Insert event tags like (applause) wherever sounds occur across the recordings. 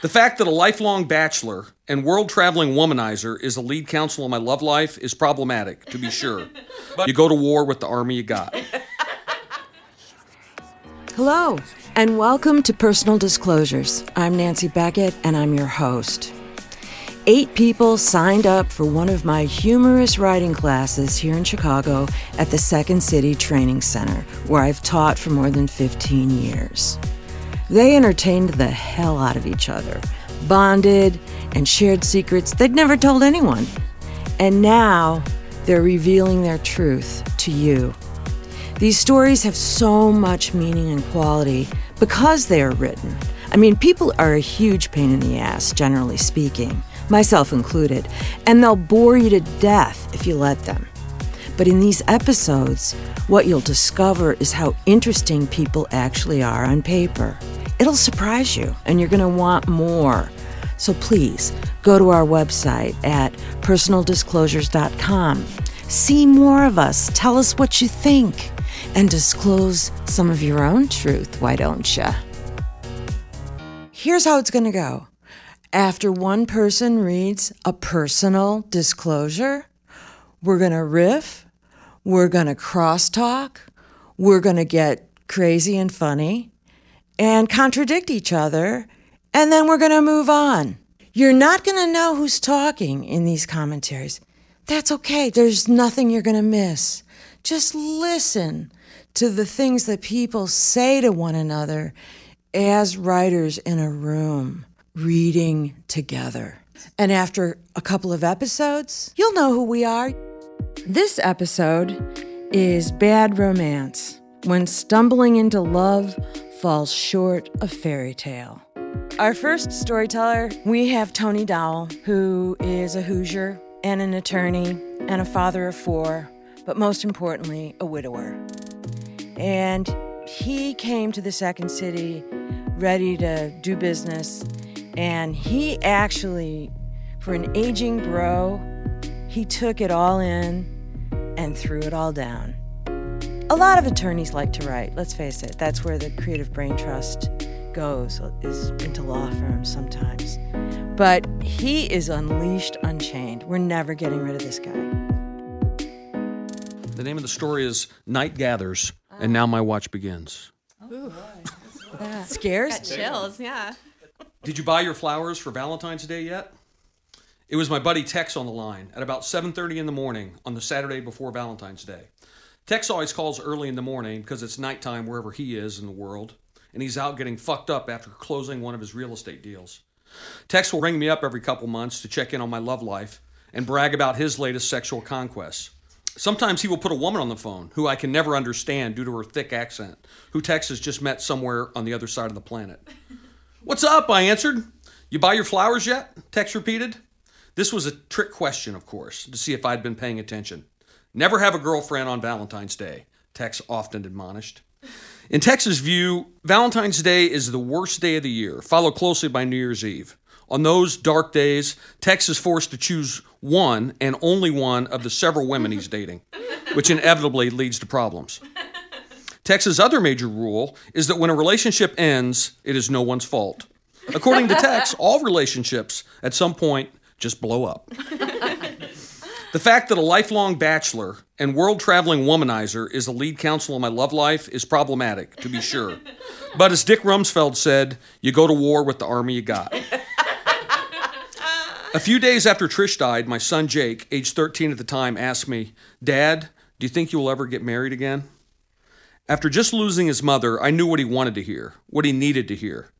The fact that a lifelong bachelor and world traveling womanizer is the lead counsel in my love life is problematic, to be sure. But (laughs) you go to war with the army you got. Hello, and welcome to Personal Disclosures. I'm Nancy Beckett, and I'm your host. Eight people signed up for one of my humorous writing classes here in Chicago at the Second City Training Center, where I've taught for more than 15 years. They entertained the hell out of each other, bonded, and shared secrets they'd never told anyone. And now they're revealing their truth to you. These stories have so much meaning and quality because they are written. I mean, people are a huge pain in the ass, generally speaking, myself included, and they'll bore you to death if you let them. But in these episodes, what you'll discover is how interesting people actually are on paper. It'll surprise you, and you're going to want more. So please go to our website at personaldisclosures.com. See more of us, tell us what you think, and disclose some of your own truth, why don't you? Here's how it's going to go. After one person reads a personal disclosure, we're going to riff, we're going to crosstalk, we're going to get crazy and funny, and contradict each other, and then we're going to move on. You're not going to know who's talking in these commentaries. That's okay. There's nothing you're going to miss. Just listen to the things that people say to one another as writers in a room reading together. And after a couple of episodes, you'll know who we are. This episode is Bad Romance when stumbling into love falls short of fairy tale. Our first storyteller, we have Tony Dowell, who is a Hoosier and an attorney and a father of four, but most importantly, a widower. And he came to the second city ready to do business, and he actually, for an aging bro, he took it all in and threw it all down. A lot of attorneys like to write, let's face it. That's where the creative brain trust goes, is into law firms sometimes. But he is unleashed, unchained. We're never getting rid of this guy. The name of the story is Night Gathers, and now my watch begins. Ooh. Scares? Got chills, yeah. Did you buy your flowers for Valentine's Day yet? It was my buddy Tex on the line at about 7:30 in the morning on the Saturday before Valentine's Day. Tex always calls early in the morning because it's nighttime wherever he is in the world, and he's out getting fucked up after closing one of his real estate deals. Tex will ring me up every couple months to check in on my love life and brag about his latest sexual conquests. Sometimes he will put a woman on the phone who I can never understand due to her thick accent, who Tex has just met somewhere on the other side of the planet. What's up? I answered. You buy your flowers yet? Tex repeated. This was a trick question, of course, to see if I'd been paying attention. Never have a girlfriend on Valentine's Day, Tex often admonished. In Tex's view, Valentine's Day is the worst day of the year, followed closely by New Year's Eve. On those dark days, Tex is forced to choose one and only one of the several women he's dating, which inevitably leads to problems. Tex's other major rule is that when a relationship ends, it is no one's fault. According to Tex, all relationships at some point just blow up. (laughs) The fact that a lifelong bachelor and world traveling womanizer is the lead counsel in my love life is problematic, to be sure. But as Dick Rumsfeld said, you go to war with the army you got. A few days after Trish died, my son Jake, age 13 at the time, asked me, Dad, do you think you will ever get married again? After just losing his mother, I knew what he wanted to hear, what he needed to hear.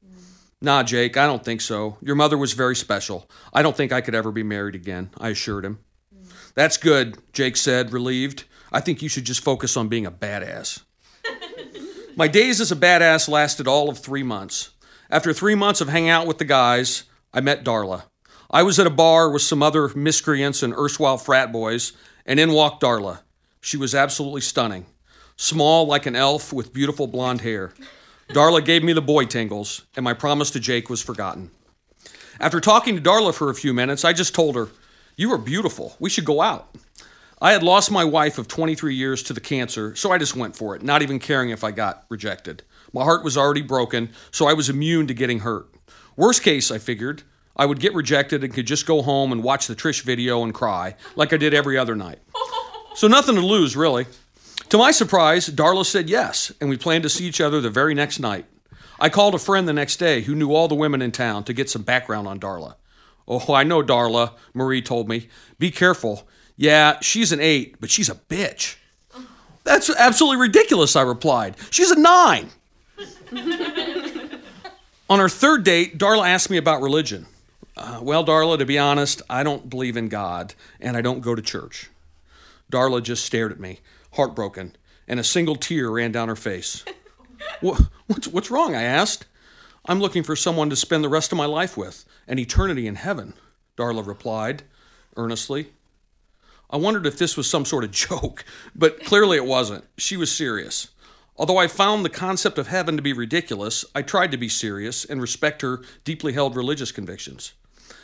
Nah, Jake, I don't think so. Your mother was very special. I don't think I could ever be married again, I assured him. That's good, Jake said, relieved. I think you should just focus on being a badass. (laughs) My days as a badass lasted all of three months. After three months of hanging out with the guys, I met Darla. I was at a bar with some other miscreants and erstwhile frat boys, and in walked Darla. She was absolutely stunning. Small like an elf with beautiful blonde hair. Darla gave me the boy tingles, and my promise to Jake was forgotten. After talking to Darla for a few minutes, I just told her, You are beautiful. We should go out. I had lost my wife of 23 years to the cancer, so I just went for it, not even caring if I got rejected. My heart was already broken, so I was immune to getting hurt. Worst case, I figured, I would get rejected and could just go home and watch the Trish video and cry, like I did every other night. So nothing to lose, really. To my surprise, Darla said yes, and we planned to see each other the very next night. I called a friend the next day who knew all the women in town to get some background on Darla. Oh, I know Darla, Marie told me. Be careful. Yeah, she's an eight, but she's a bitch. That's absolutely ridiculous, I replied. She's a nine. (laughs) On our third date, Darla asked me about religion. Uh, well, Darla, to be honest, I don't believe in God, and I don't go to church. Darla just stared at me, heartbroken, and a single tear ran down her face. (laughs) what's, what's wrong? I asked. I'm looking for someone to spend the rest of my life with, an eternity in heaven, Darla replied earnestly. I wondered if this was some sort of (laughs) joke, but clearly it wasn't. She was serious. Although I found the concept of heaven to be ridiculous, I tried to be serious and respect her deeply held religious convictions.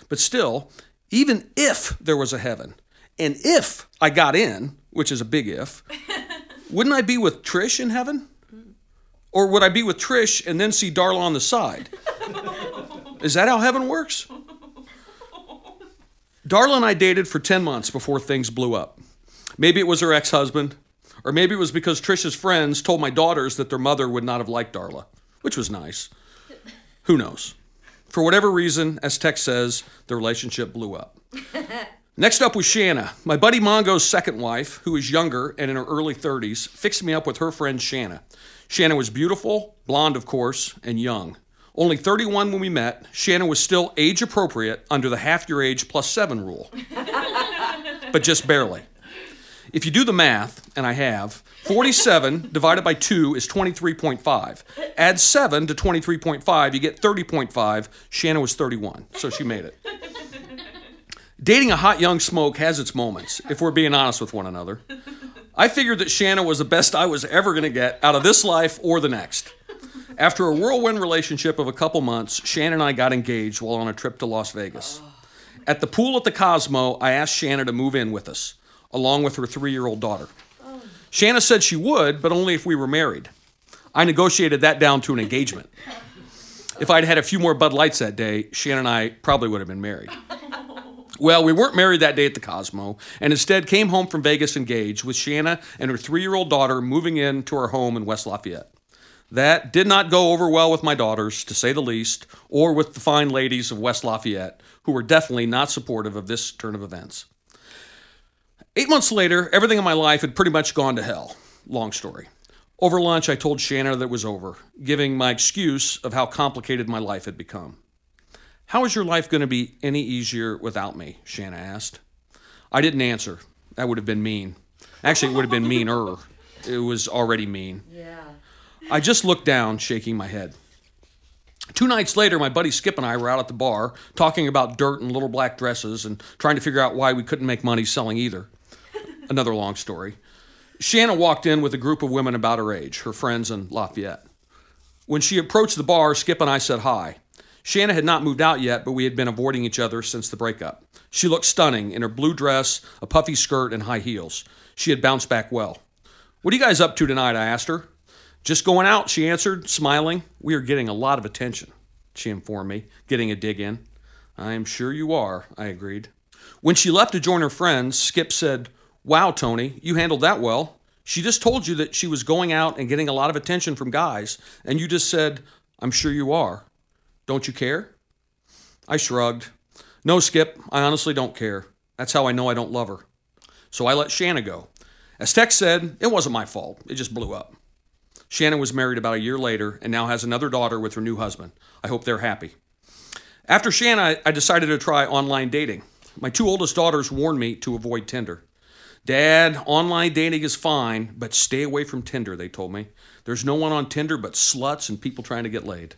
But still, even if there was a heaven, and if I got in, which is a big if, wouldn't I be with Trish in heaven? Or would I be with Trish and then see Darla on the side? Is that how heaven works? Darla and I dated for 10 months before things blew up. Maybe it was her ex husband, or maybe it was because Trish's friends told my daughters that their mother would not have liked Darla, which was nice. Who knows? For whatever reason, as Tex says, the relationship blew up. Next up was Shanna. My buddy Mongo's second wife, who is younger and in her early 30s, fixed me up with her friend Shanna. Shanna was beautiful, blonde, of course, and young. Only 31 when we met, Shanna was still age appropriate under the half your age plus seven rule, (laughs) but just barely. If you do the math, and I have, 47 (laughs) divided by 2 is 23.5. Add 7 to 23.5, you get 30.5. Shanna was 31, so she made it. (laughs) Dating a hot young smoke has its moments, if we're being honest with one another. I figured that Shanna was the best I was ever going to get out of this life or the next. After a whirlwind relationship of a couple months, Shanna and I got engaged while on a trip to Las Vegas. At the pool at the Cosmo, I asked Shanna to move in with us, along with her three year old daughter. Shanna said she would, but only if we were married. I negotiated that down to an engagement. If I'd had a few more Bud Lights that day, Shanna and I probably would have been married. Well, we weren't married that day at the Cosmo, and instead came home from Vegas engaged with Shanna and her three year old daughter moving into our home in West Lafayette. That did not go over well with my daughters, to say the least, or with the fine ladies of West Lafayette, who were definitely not supportive of this turn of events. Eight months later, everything in my life had pretty much gone to hell. Long story. Over lunch, I told Shanna that it was over, giving my excuse of how complicated my life had become. How is your life going to be any easier without me? Shanna asked. I didn't answer. That would have been mean. Actually, it would have been meaner. It was already mean. Yeah. I just looked down, shaking my head. Two nights later, my buddy Skip and I were out at the bar talking about dirt and little black dresses and trying to figure out why we couldn't make money selling either. (laughs) Another long story. Shanna walked in with a group of women about her age, her friends in Lafayette. When she approached the bar, Skip and I said hi. Shanna had not moved out yet, but we had been avoiding each other since the breakup. She looked stunning in her blue dress, a puffy skirt, and high heels. She had bounced back well. What are you guys up to tonight? I asked her. Just going out, she answered, smiling. We are getting a lot of attention, she informed me, getting a dig in. I am sure you are, I agreed. When she left to join her friends, Skip said, Wow, Tony, you handled that well. She just told you that she was going out and getting a lot of attention from guys, and you just said, I'm sure you are. Don't you care? I shrugged. No, Skip, I honestly don't care. That's how I know I don't love her. So I let Shanna go. As Tex said, it wasn't my fault. It just blew up. Shanna was married about a year later and now has another daughter with her new husband. I hope they're happy. After Shanna, I decided to try online dating. My two oldest daughters warned me to avoid Tinder. Dad, online dating is fine, but stay away from Tinder, they told me. There's no one on Tinder but sluts and people trying to get laid.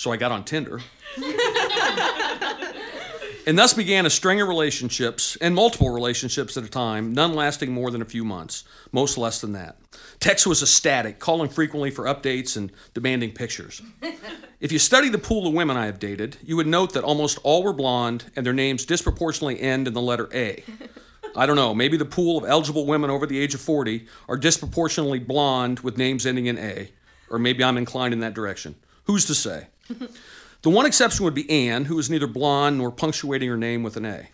So I got on Tinder. and thus began a string of relationships, and multiple relationships at a time, none lasting more than a few months, most less than that. Tex was ecstatic, calling frequently for updates and demanding pictures. If you study the pool of women I have dated, you would note that almost all were blonde and their names disproportionately end in the letter A. I don't know, maybe the pool of eligible women over the age of 40 are disproportionately blonde with names ending in A, or maybe I'm inclined in that direction. Who's to say? The one exception would be Anne, who was neither blonde nor punctuating her name with an A.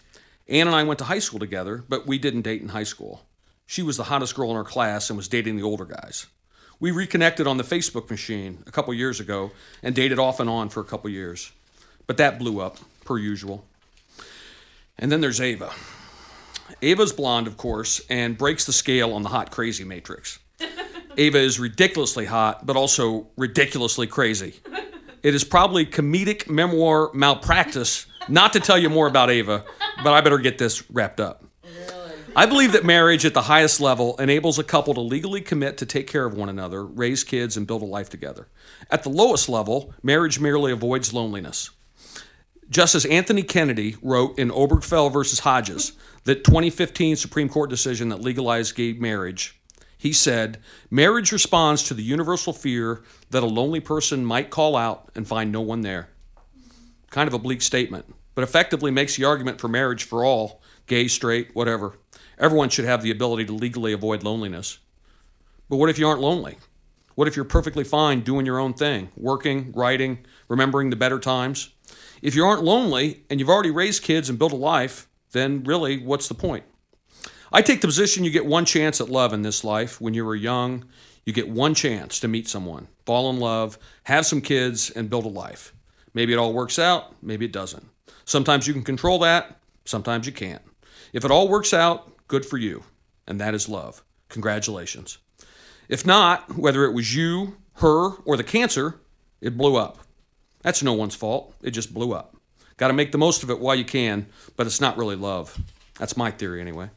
Anne and I went to high school together, but we didn't date in high school. She was the hottest girl in our class and was dating the older guys. We reconnected on the Facebook machine a couple years ago and dated off and on for a couple years. But that blew up, per usual. And then there's Ava. Ava's blonde, of course, and breaks the scale on the hot crazy matrix. (laughs) Ava is ridiculously hot, but also ridiculously crazy. It is probably comedic memoir malpractice not to tell you more about Ava, but I better get this wrapped up. I believe that marriage at the highest level enables a couple to legally commit to take care of one another, raise kids, and build a life together. At the lowest level, marriage merely avoids loneliness. Justice Anthony Kennedy wrote in Obergefell versus Hodges, that 2015 Supreme Court decision that legalized gay marriage, he said, Marriage responds to the universal fear that a lonely person might call out and find no one there. Kind of a bleak statement, but effectively makes the argument for marriage for all gay, straight, whatever. Everyone should have the ability to legally avoid loneliness. But what if you aren't lonely? What if you're perfectly fine doing your own thing, working, writing, remembering the better times? If you aren't lonely and you've already raised kids and built a life, then really, what's the point? I take the position you get one chance at love in this life. When you were young, you get one chance to meet someone, fall in love, have some kids, and build a life. Maybe it all works out, maybe it doesn't. Sometimes you can control that, sometimes you can't. If it all works out, good for you. And that is love. Congratulations. If not, whether it was you, her, or the cancer, it blew up. That's no one's fault. It just blew up. Got to make the most of it while you can, but it's not really love. That's my theory, anyway.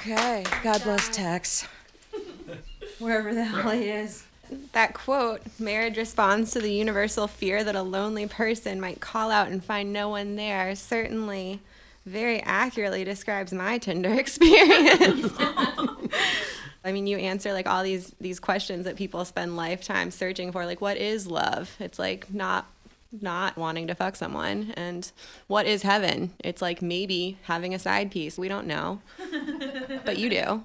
Okay. God bless Tex. Wherever the hell he is. that quote, marriage responds to the universal fear that a lonely person might call out and find no one there, certainly very accurately describes my Tinder (laughs) experience. (laughs) I mean, you answer like all these these questions that people spend lifetimes searching for, like what is love? It's like not not wanting to fuck someone and what is heaven it's like maybe having a side piece we don't know (laughs) but you do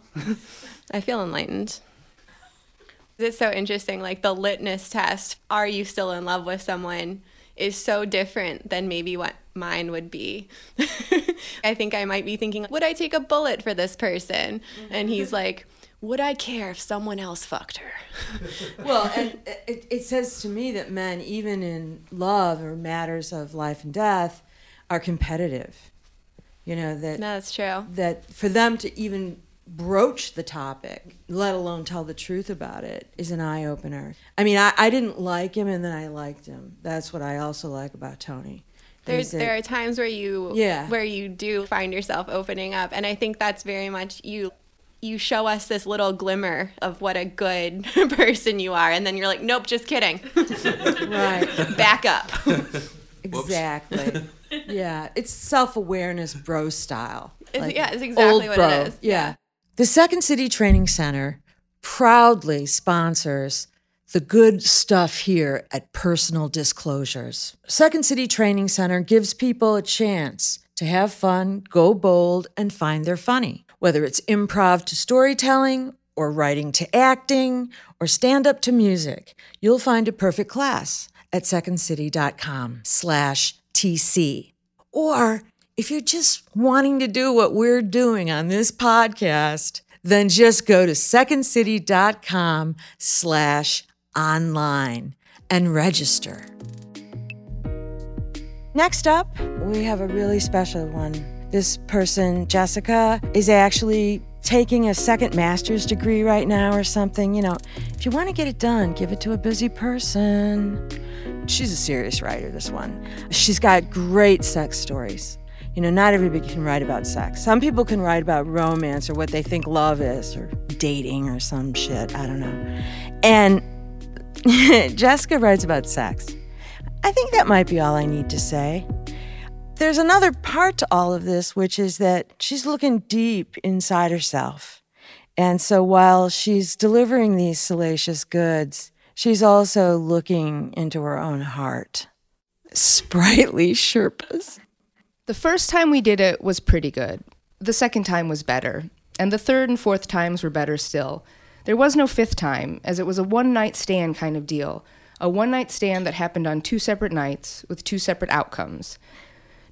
i feel enlightened it's so interesting. Like the litmus test, are you still in love with someone, is so different than maybe what mine would be. (laughs) I think I might be thinking, would I take a bullet for this person? And he's (laughs) like, would I care if someone else fucked her? (laughs) well, and it, it says to me that men, even in love or matters of life and death, are competitive. You know that. No, that's true. That for them to even broach the topic, let alone tell the truth about it, is an eye opener. I mean, I, I didn't like him and then I liked him. That's what I also like about Tony. There's, that, there are times where you yeah. where you do find yourself opening up and I think that's very much you you show us this little glimmer of what a good (laughs) person you are and then you're like nope just kidding (laughs) right (laughs) back up exactly yeah it's self-awareness bro style it's, like yeah it's exactly what bro. it is yeah. yeah. The Second City Training Center proudly sponsors the good stuff here at Personal Disclosures. Second City Training Center gives people a chance to have fun, go bold, and find their funny. Whether it's improv to storytelling, or writing to acting, or stand up to music, you'll find a perfect class at secondcity.com slash TC. Or if you're just wanting to do what we're doing on this podcast, then just go to secondcity.com slash online and register. Next up, we have a really special one. This person, Jessica, is actually taking a second master's degree right now or something. You know, if you want to get it done, give it to a busy person. She's a serious writer, this one. She's got great sex stories. You know, not everybody can write about sex. Some people can write about romance or what they think love is or dating or some shit. I don't know. And (laughs) Jessica writes about sex. I think that might be all I need to say. There's another part to all of this, which is that she's looking deep inside herself. And so while she's delivering these salacious goods, she's also looking into her own heart. Sprightly Sherpas. The first time we did it was pretty good. The second time was better. And the third and fourth times were better still. There was no fifth time, as it was a one night stand kind of deal. A one night stand that happened on two separate nights with two separate outcomes.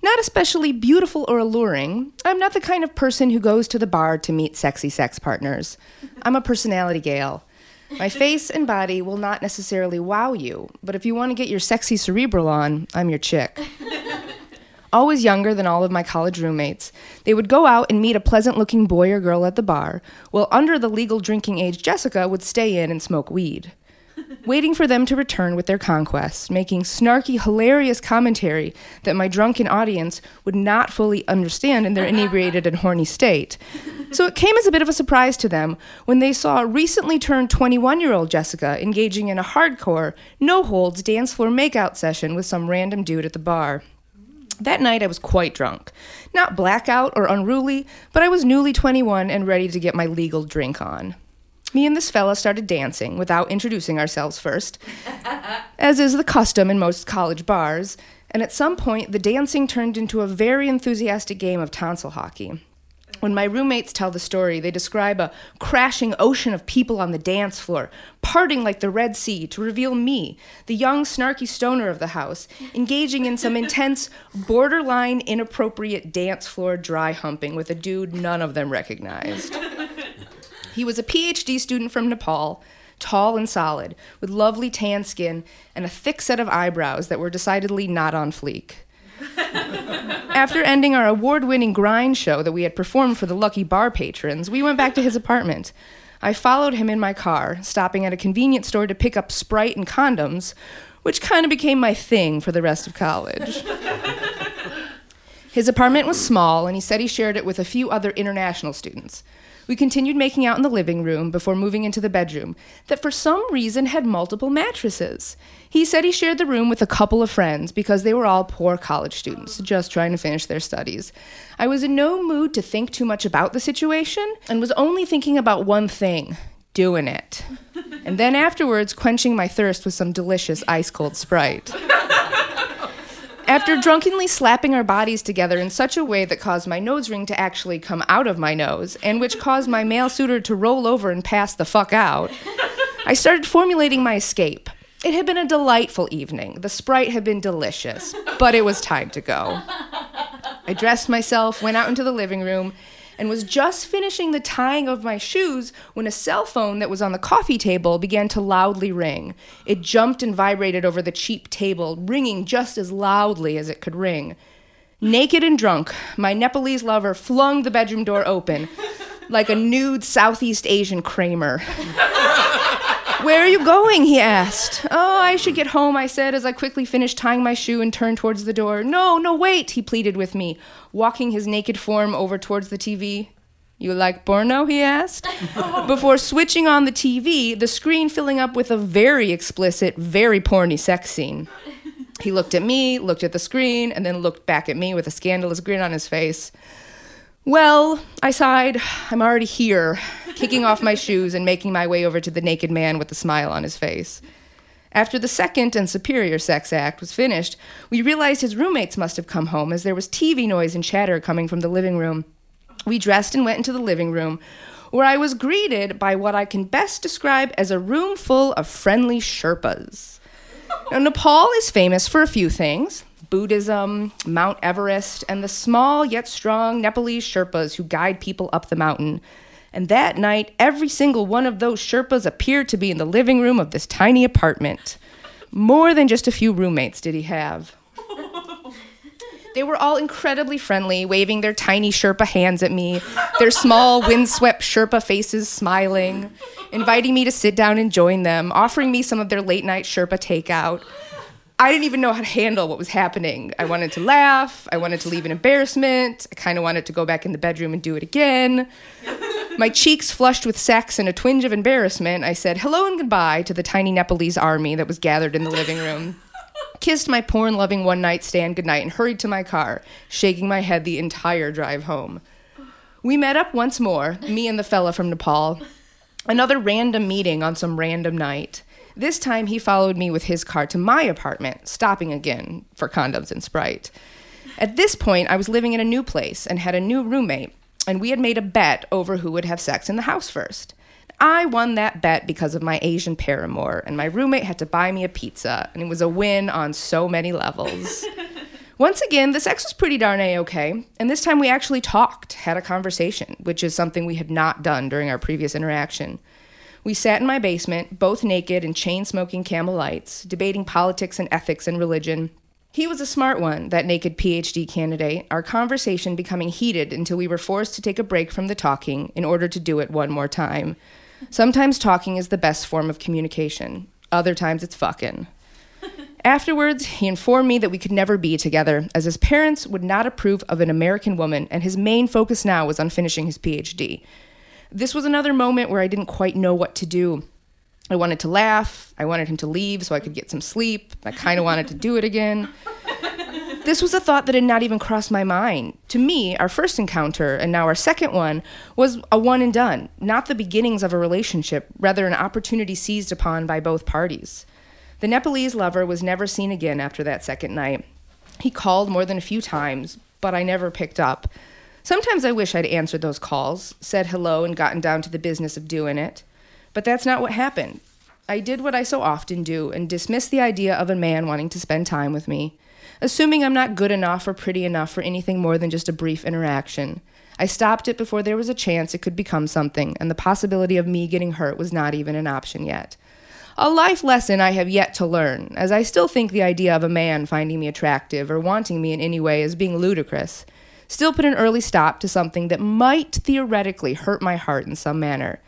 Not especially beautiful or alluring, I'm not the kind of person who goes to the bar to meet sexy sex partners. I'm a personality gal. My face and body will not necessarily wow you, but if you want to get your sexy cerebral on, I'm your chick. Always younger than all of my college roommates, they would go out and meet a pleasant looking boy or girl at the bar, while under the legal drinking age Jessica would stay in and smoke weed waiting for them to return with their conquests, making snarky, hilarious commentary that my drunken audience would not fully understand in their inebriated and horny state. So it came as a bit of a surprise to them when they saw recently turned 21 year old Jessica engaging in a hardcore, no holds dance floor makeout session with some random dude at the bar. That night I was quite drunk. Not blackout or unruly, but I was newly 21 and ready to get my legal drink on me and this fella started dancing without introducing ourselves first, (laughs) as is the custom in most college bars, and at some point the dancing turned into a very enthusiastic game of tonsil hockey. When my roommates tell the story, they describe a crashing ocean of people on the dance floor, parting like the Red Sea to reveal me, the young, snarky stoner of the house, engaging in some (laughs) intense, borderline inappropriate dance floor dry humping with a dude none of them recognized. (laughs) He was a PhD student from Nepal, tall and solid, with lovely tan skin and a thick set of eyebrows that were decidedly not on fleek. (laughs) After ending our award winning grind show that we had performed for the lucky bar patrons, we went back to his apartment. I followed him in my car, stopping at a convenience store to pick up Sprite and condoms, which kind of became my thing for the rest of college. (laughs) his apartment was small, and he said he shared it with a few other international students. We continued making out in the living room before moving into the bedroom, that for some reason had multiple mattresses. He said he shared the room with a couple of friends because they were all poor college students, just trying to finish their studies. I was in no mood to think too much about the situation and was only thinking about one thing doing it. And then afterwards, quenching my thirst with some delicious ice cold Sprite. (laughs) After drunkenly slapping our bodies together in such a way that caused my nose ring to actually come out of my nose, and which caused my male suitor to roll over and pass the fuck out, (laughs) I started formulating my escape. It had been a delightful evening. The Sprite had been delicious, but it was time to go. I dressed myself, went out into the living room, and was just finishing the tying of my shoes when a cell phone that was on the coffee table began to loudly ring. It jumped and vibrated over the cheap table, ringing just as loudly as it could ring. Naked and drunk, my Nepalese lover flung the bedroom door open like a nude Southeast Asian Kramer. (laughs) Where are you going? he asked. Oh, I should get home, I said as I quickly finished tying my shoe and turned towards the door. No, no, wait, he pleaded with me, walking his naked form over towards the TV. You like porno? he asked. (laughs) Before switching on the TV, the screen filling up with a very explicit, very porny sex scene. He looked at me, looked at the screen, and then looked back at me with a scandalous grin on his face. Well, I sighed, I'm already here, kicking off my shoes and making my way over to the naked man with a smile on his face. After the second and superior sex act was finished, we realized his roommates must have come home as there was TV noise and chatter coming from the living room. We dressed and went into the living room, where I was greeted by what I can best describe as a room full of friendly Sherpas. Now, Nepal is famous for a few things Buddhism, Mount Everest, and the small yet strong Nepalese Sherpas who guide people up the mountain. And that night, every single one of those Sherpas appeared to be in the living room of this tiny apartment. More than just a few roommates did he have. (laughs) They were all incredibly friendly, waving their tiny Sherpa hands at me, their small, windswept Sherpa faces smiling, inviting me to sit down and join them, offering me some of their late night Sherpa takeout. I didn't even know how to handle what was happening. I wanted to laugh. I wanted to leave in embarrassment. I kind of wanted to go back in the bedroom and do it again. My cheeks flushed with sex and a twinge of embarrassment, I said hello and goodbye to the tiny Nepalese army that was gathered in the living room. Kissed my porn loving one night stand goodnight and hurried to my car, shaking my head the entire drive home. We met up once more, me and the fella from Nepal. Another random meeting on some random night. This time he followed me with his car to my apartment, stopping again for condoms and Sprite. At this point, I was living in a new place and had a new roommate, and we had made a bet over who would have sex in the house first. I won that bet because of my Asian paramour, and my roommate had to buy me a pizza, and it was a win on so many levels. (laughs) Once again, the sex was pretty darn A okay, and this time we actually talked, had a conversation, which is something we had not done during our previous interaction. We sat in my basement, both naked and chain smoking camel lights, debating politics and ethics and religion. He was a smart one, that naked PhD candidate, our conversation becoming heated until we were forced to take a break from the talking in order to do it one more time. Sometimes talking is the best form of communication, other times it's fucking. (laughs) Afterwards, he informed me that we could never be together, as his parents would not approve of an American woman, and his main focus now was on finishing his PhD. This was another moment where I didn't quite know what to do. I wanted to laugh, I wanted him to leave so I could get some sleep, I kind of wanted to do it again. (laughs) This was a thought that had not even crossed my mind. To me, our first encounter, and now our second one, was a one and done, not the beginnings of a relationship, rather, an opportunity seized upon by both parties. The Nepalese lover was never seen again after that second night. He called more than a few times, but I never picked up. Sometimes I wish I'd answered those calls, said hello, and gotten down to the business of doing it. But that's not what happened. I did what I so often do and dismissed the idea of a man wanting to spend time with me, assuming I'm not good enough or pretty enough for anything more than just a brief interaction. I stopped it before there was a chance it could become something, and the possibility of me getting hurt was not even an option yet. A life lesson I have yet to learn, as I still think the idea of a man finding me attractive or wanting me in any way as being ludicrous. Still put an early stop to something that might theoretically hurt my heart in some manner.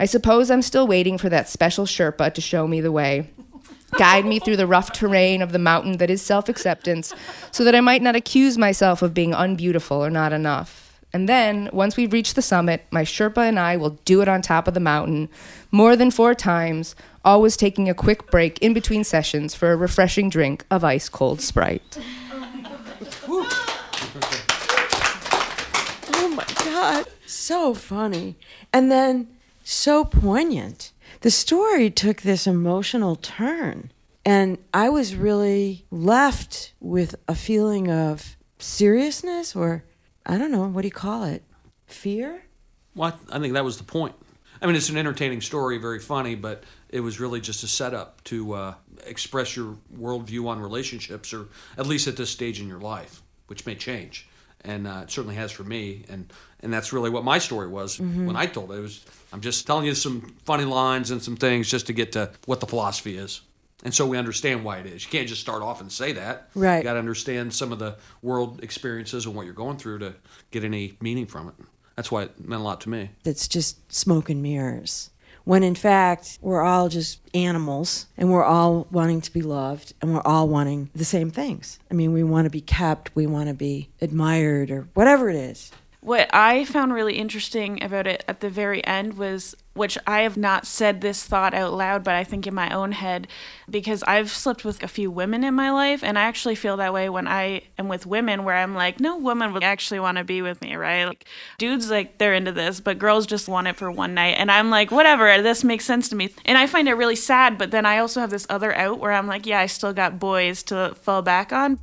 I suppose I'm still waiting for that special Sherpa to show me the way, guide me through the rough terrain of the mountain that is self acceptance, so that I might not accuse myself of being unbeautiful or not enough. And then, once we've reached the summit, my Sherpa and I will do it on top of the mountain more than four times, always taking a quick break in between sessions for a refreshing drink of ice cold Sprite. Oh my God. So funny. And then so poignant. The story took this emotional turn. And I was really left with a feeling of seriousness or, I don't know, what do you call it? Fear? Well, I think that was the point. I mean, it's an entertaining story, very funny, but it was really just a setup to uh, express your worldview on relationships, or at least at this stage in your life, which may change, and uh, it certainly has for me. And and that's really what my story was mm-hmm. when I told it. It was I'm just telling you some funny lines and some things just to get to what the philosophy is. And so we understand why it is. You can't just start off and say that. Right. You got to understand some of the world experiences and what you're going through to get any meaning from it. That's why it meant a lot to me. That's just smoke and mirrors. When in fact, we're all just animals and we're all wanting to be loved and we're all wanting the same things. I mean, we want to be kept, we want to be admired or whatever it is. What I found really interesting about it at the very end was, which I have not said this thought out loud, but I think in my own head, because I've slept with a few women in my life, and I actually feel that way when I am with women, where I'm like, no woman would actually want to be with me, right? Like, dudes, like, they're into this, but girls just want it for one night. And I'm like, whatever, this makes sense to me. And I find it really sad, but then I also have this other out where I'm like, yeah, I still got boys to fall back on.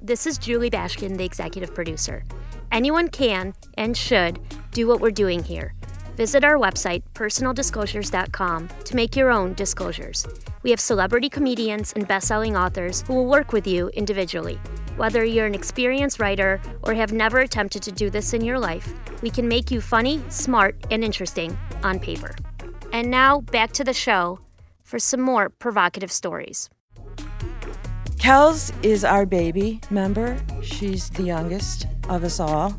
This is Julie Bashkin, the executive producer. Anyone can and should do what we're doing here. Visit our website, personaldisclosures.com, to make your own disclosures. We have celebrity comedians and best-selling authors who will work with you individually. Whether you're an experienced writer or have never attempted to do this in your life, we can make you funny, smart, and interesting on paper. And now, back to the show for some more provocative stories. Kels is our baby member. She's the youngest of us all.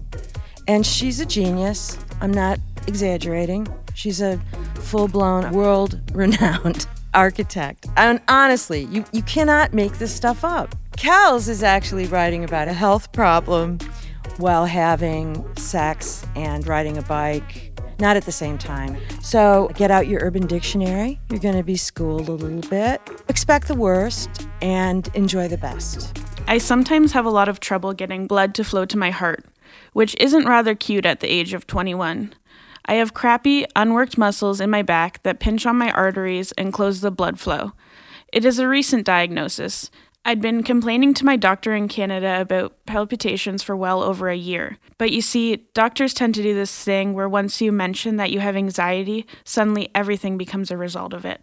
And she's a genius. I'm not exaggerating. She's a full blown, world renowned (laughs) architect. And honestly, you, you cannot make this stuff up. Kels is actually writing about a health problem while having sex and riding a bike. Not at the same time. So get out your urban dictionary. You're going to be schooled a little bit. Expect the worst and enjoy the best. I sometimes have a lot of trouble getting blood to flow to my heart, which isn't rather cute at the age of 21. I have crappy, unworked muscles in my back that pinch on my arteries and close the blood flow. It is a recent diagnosis. I'd been complaining to my doctor in Canada about palpitations for well over a year. But you see, doctors tend to do this thing where once you mention that you have anxiety, suddenly everything becomes a result of it.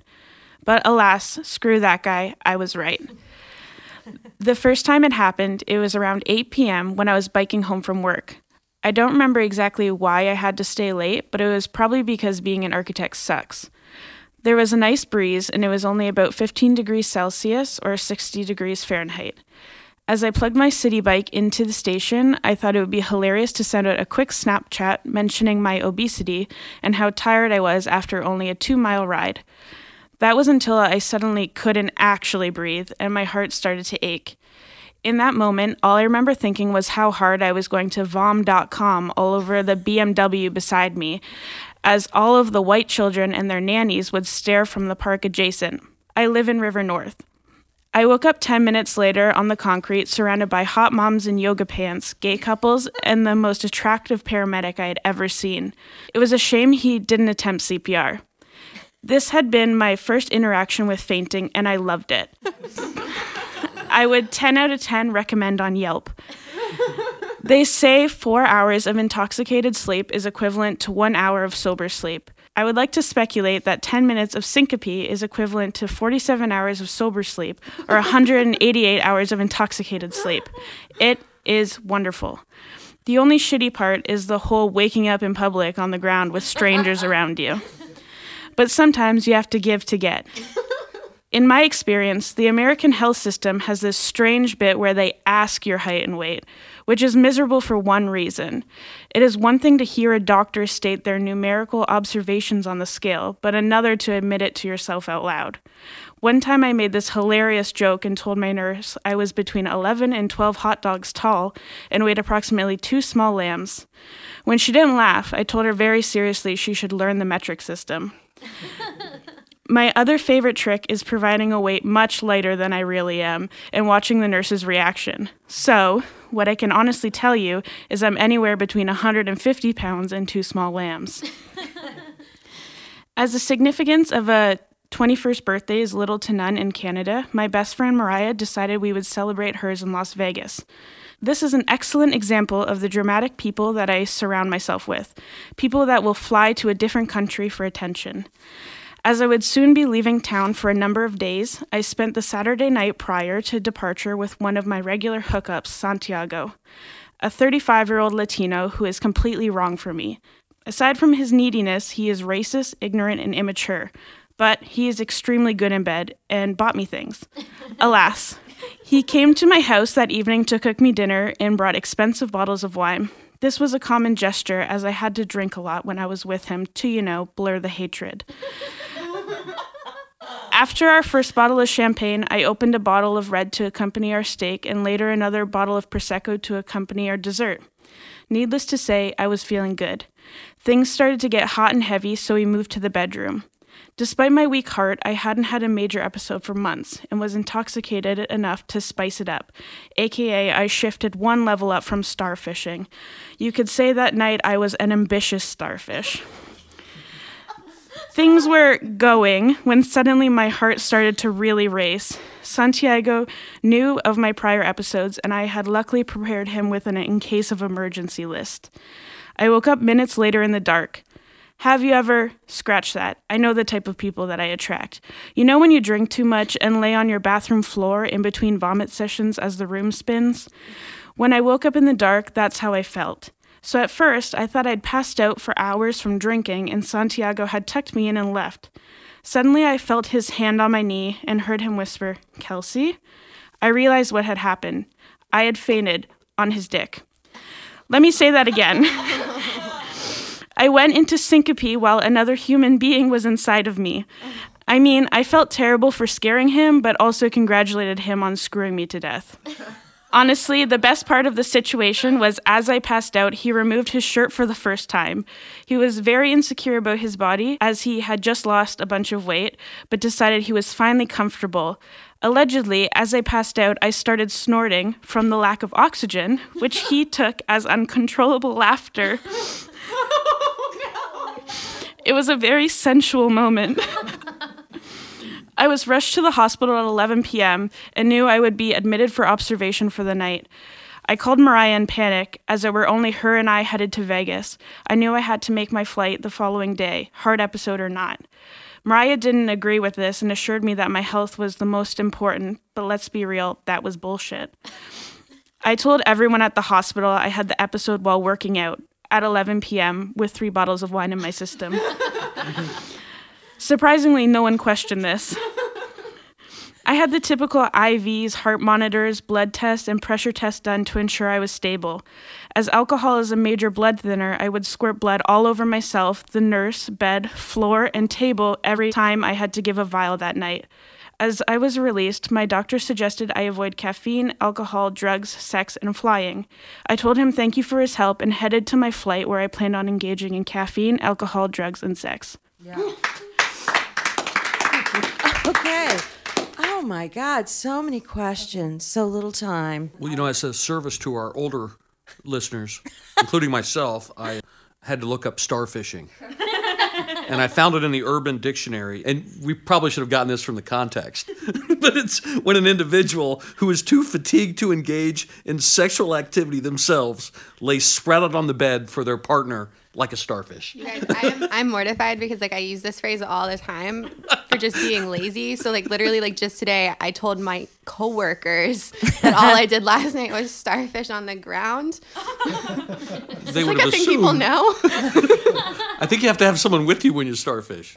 But alas, screw that guy, I was right. The first time it happened, it was around 8 p.m. when I was biking home from work. I don't remember exactly why I had to stay late, but it was probably because being an architect sucks. There was a nice breeze, and it was only about 15 degrees Celsius or 60 degrees Fahrenheit. As I plugged my city bike into the station, I thought it would be hilarious to send out a quick Snapchat mentioning my obesity and how tired I was after only a two mile ride. That was until I suddenly couldn't actually breathe and my heart started to ache. In that moment, all I remember thinking was how hard I was going to vom.com all over the BMW beside me, as all of the white children and their nannies would stare from the park adjacent. I live in River North. I woke up 10 minutes later on the concrete, surrounded by hot moms in yoga pants, gay couples, and the most attractive paramedic I had ever seen. It was a shame he didn't attempt CPR. This had been my first interaction with fainting, and I loved it. I would 10 out of 10 recommend on Yelp. They say four hours of intoxicated sleep is equivalent to one hour of sober sleep. I would like to speculate that 10 minutes of syncope is equivalent to 47 hours of sober sleep or 188 hours of intoxicated sleep. It is wonderful. The only shitty part is the whole waking up in public on the ground with strangers around you. But sometimes you have to give to get. In my experience, the American health system has this strange bit where they ask your height and weight, which is miserable for one reason. It is one thing to hear a doctor state their numerical observations on the scale, but another to admit it to yourself out loud. One time I made this hilarious joke and told my nurse I was between 11 and 12 hot dogs tall and weighed approximately two small lambs. When she didn't laugh, I told her very seriously she should learn the metric system. (laughs) My other favorite trick is providing a weight much lighter than I really am and watching the nurse's reaction. So, what I can honestly tell you is I'm anywhere between 150 pounds and two small lambs. As the significance of a 21st birthday is little to none in Canada, my best friend Mariah decided we would celebrate hers in Las Vegas. This is an excellent example of the dramatic people that I surround myself with people that will fly to a different country for attention. As I would soon be leaving town for a number of days, I spent the Saturday night prior to departure with one of my regular hookups, Santiago, a 35 year old Latino who is completely wrong for me. Aside from his neediness, he is racist, ignorant, and immature, but he is extremely good in bed and bought me things. (laughs) Alas, he came to my house that evening to cook me dinner and brought expensive bottles of wine. This was a common gesture as I had to drink a lot when I was with him to, you know, blur the hatred. After our first bottle of champagne, I opened a bottle of red to accompany our steak and later another bottle of Prosecco to accompany our dessert. Needless to say, I was feeling good. Things started to get hot and heavy, so we moved to the bedroom. Despite my weak heart, I hadn't had a major episode for months and was intoxicated enough to spice it up. AKA, I shifted one level up from starfishing. You could say that night I was an ambitious starfish. Things were going when suddenly my heart started to really race. Santiago knew of my prior episodes, and I had luckily prepared him with an in case of emergency list. I woke up minutes later in the dark. Have you ever scratch that? I know the type of people that I attract. You know when you drink too much and lay on your bathroom floor in between vomit sessions as the room spins? When I woke up in the dark, that's how I felt. So at first, I thought I'd passed out for hours from drinking and Santiago had tucked me in and left. Suddenly, I felt his hand on my knee and heard him whisper, Kelsey? I realized what had happened. I had fainted on his dick. Let me say that again. (laughs) I went into syncope while another human being was inside of me. I mean, I felt terrible for scaring him, but also congratulated him on screwing me to death. (laughs) Honestly, the best part of the situation was as I passed out, he removed his shirt for the first time. He was very insecure about his body as he had just lost a bunch of weight, but decided he was finally comfortable. Allegedly, as I passed out, I started snorting from the lack of oxygen, which he (laughs) took as uncontrollable laughter. (laughs) It was a very sensual moment. (laughs) I was rushed to the hospital at 11 p.m. and knew I would be admitted for observation for the night. I called Mariah in panic, as it were only her and I headed to Vegas. I knew I had to make my flight the following day, hard episode or not. Mariah didn't agree with this and assured me that my health was the most important, but let's be real, that was bullshit. I told everyone at the hospital I had the episode while working out at 11 p.m. with three bottles of wine in my system. Surprisingly, no one questioned this. I had the typical IVs, heart monitors, blood tests, and pressure tests done to ensure I was stable. As alcohol is a major blood thinner, I would squirt blood all over myself, the nurse, bed, floor, and table every time I had to give a vial that night. As I was released, my doctor suggested I avoid caffeine, alcohol, drugs, sex, and flying. I told him thank you for his help and headed to my flight where I planned on engaging in caffeine, alcohol, drugs, and sex. Yeah. (laughs) Okay. Oh my God, so many questions, so little time. Well, you know, as a service to our older listeners, including myself, I had to look up starfishing. and I found it in the Urban Dictionary. And we probably should have gotten this from the context. (laughs) but it's when an individual who is too fatigued to engage in sexual activity themselves lay out on the bed for their partner like a starfish. You guys, I am, I'm mortified because like I use this phrase all the time for just being lazy. So like literally like just today, I told my coworkers that all I did last night was starfish on the ground. They would Like I have think people know. I think you have to have someone with you when you starfish.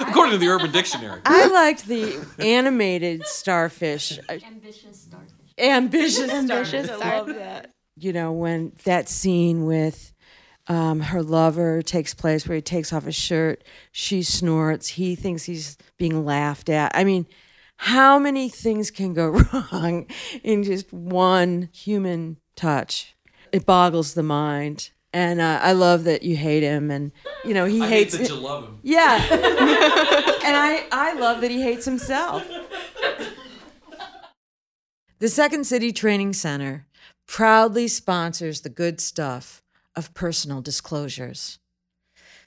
According to the Urban Dictionary. I liked the animated starfish. Ambitious starfish. Ambitious, Ambitious starfish. I love that. You know, when that scene with um, her lover takes place where he takes off his shirt, she snorts, he thinks he's being laughed at. I mean, how many things can go (laughs) wrong in just one human touch? It boggles the mind. And uh, I love that you hate him, and you know he hates. Hate that you love him. Yeah. (laughs) and I, I love that he hates himself. The Second City Training Center proudly sponsors the good stuff of personal disclosures.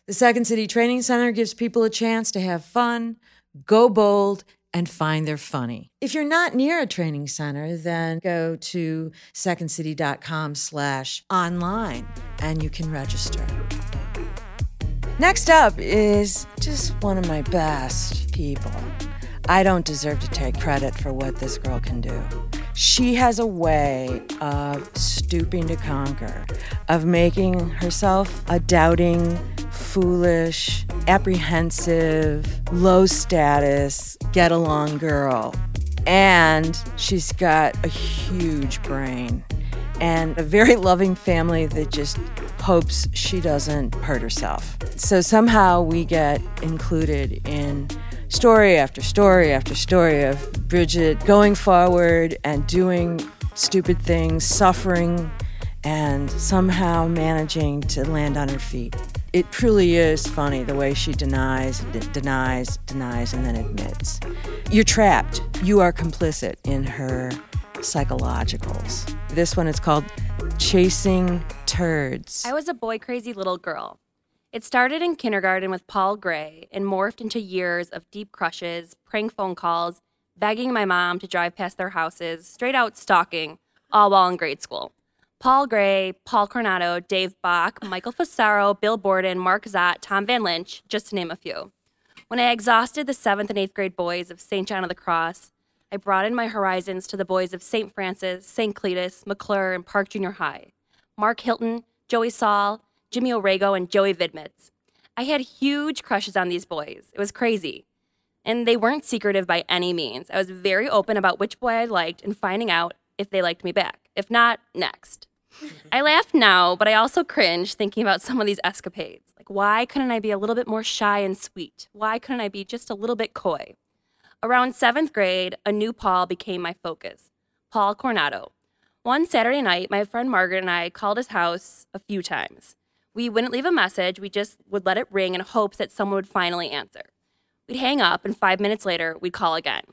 The Second City Training Center gives people a chance to have fun, go bold, and find their funny. If you're not near a training center, then go to secondcity.com slash online and you can register. Next up is just one of my best people. I don't deserve to take credit for what this girl can do. She has a way of stooping to conquer, of making herself a doubting, foolish, apprehensive, low status, get along girl. And she's got a huge brain and a very loving family that just hopes she doesn't hurt herself. So somehow we get included in story after story after story of Bridget going forward and doing stupid things, suffering, and somehow managing to land on her feet. It truly is funny the way she denies, d- denies, denies, and then admits. You're trapped. You are complicit in her psychologicals. This one is called Chasing Turds. I was a boy crazy little girl. It started in kindergarten with Paul Gray and morphed into years of deep crushes, prank phone calls, begging my mom to drive past their houses, straight out stalking, all while in grade school. Paul Gray, Paul Coronado, Dave Bach, Michael Fasaro, Bill Borden, Mark Zott, Tom Van Lynch, just to name a few. When I exhausted the seventh and eighth grade boys of St. John of the Cross, I broadened my horizons to the boys of St. Francis, St. Cletus, McClure, and Park Junior High. Mark Hilton, Joey Saul, Jimmy Orego, and Joey Vidmitz. I had huge crushes on these boys. It was crazy. And they weren't secretive by any means. I was very open about which boy I liked and finding out if they liked me back. If not, next. I laugh now, but I also cringe thinking about some of these escapades. Like, why couldn't I be a little bit more shy and sweet? Why couldn't I be just a little bit coy? Around seventh grade, a new Paul became my focus Paul Coronado. One Saturday night, my friend Margaret and I called his house a few times. We wouldn't leave a message, we just would let it ring in hopes that someone would finally answer. We'd hang up, and five minutes later, we'd call again.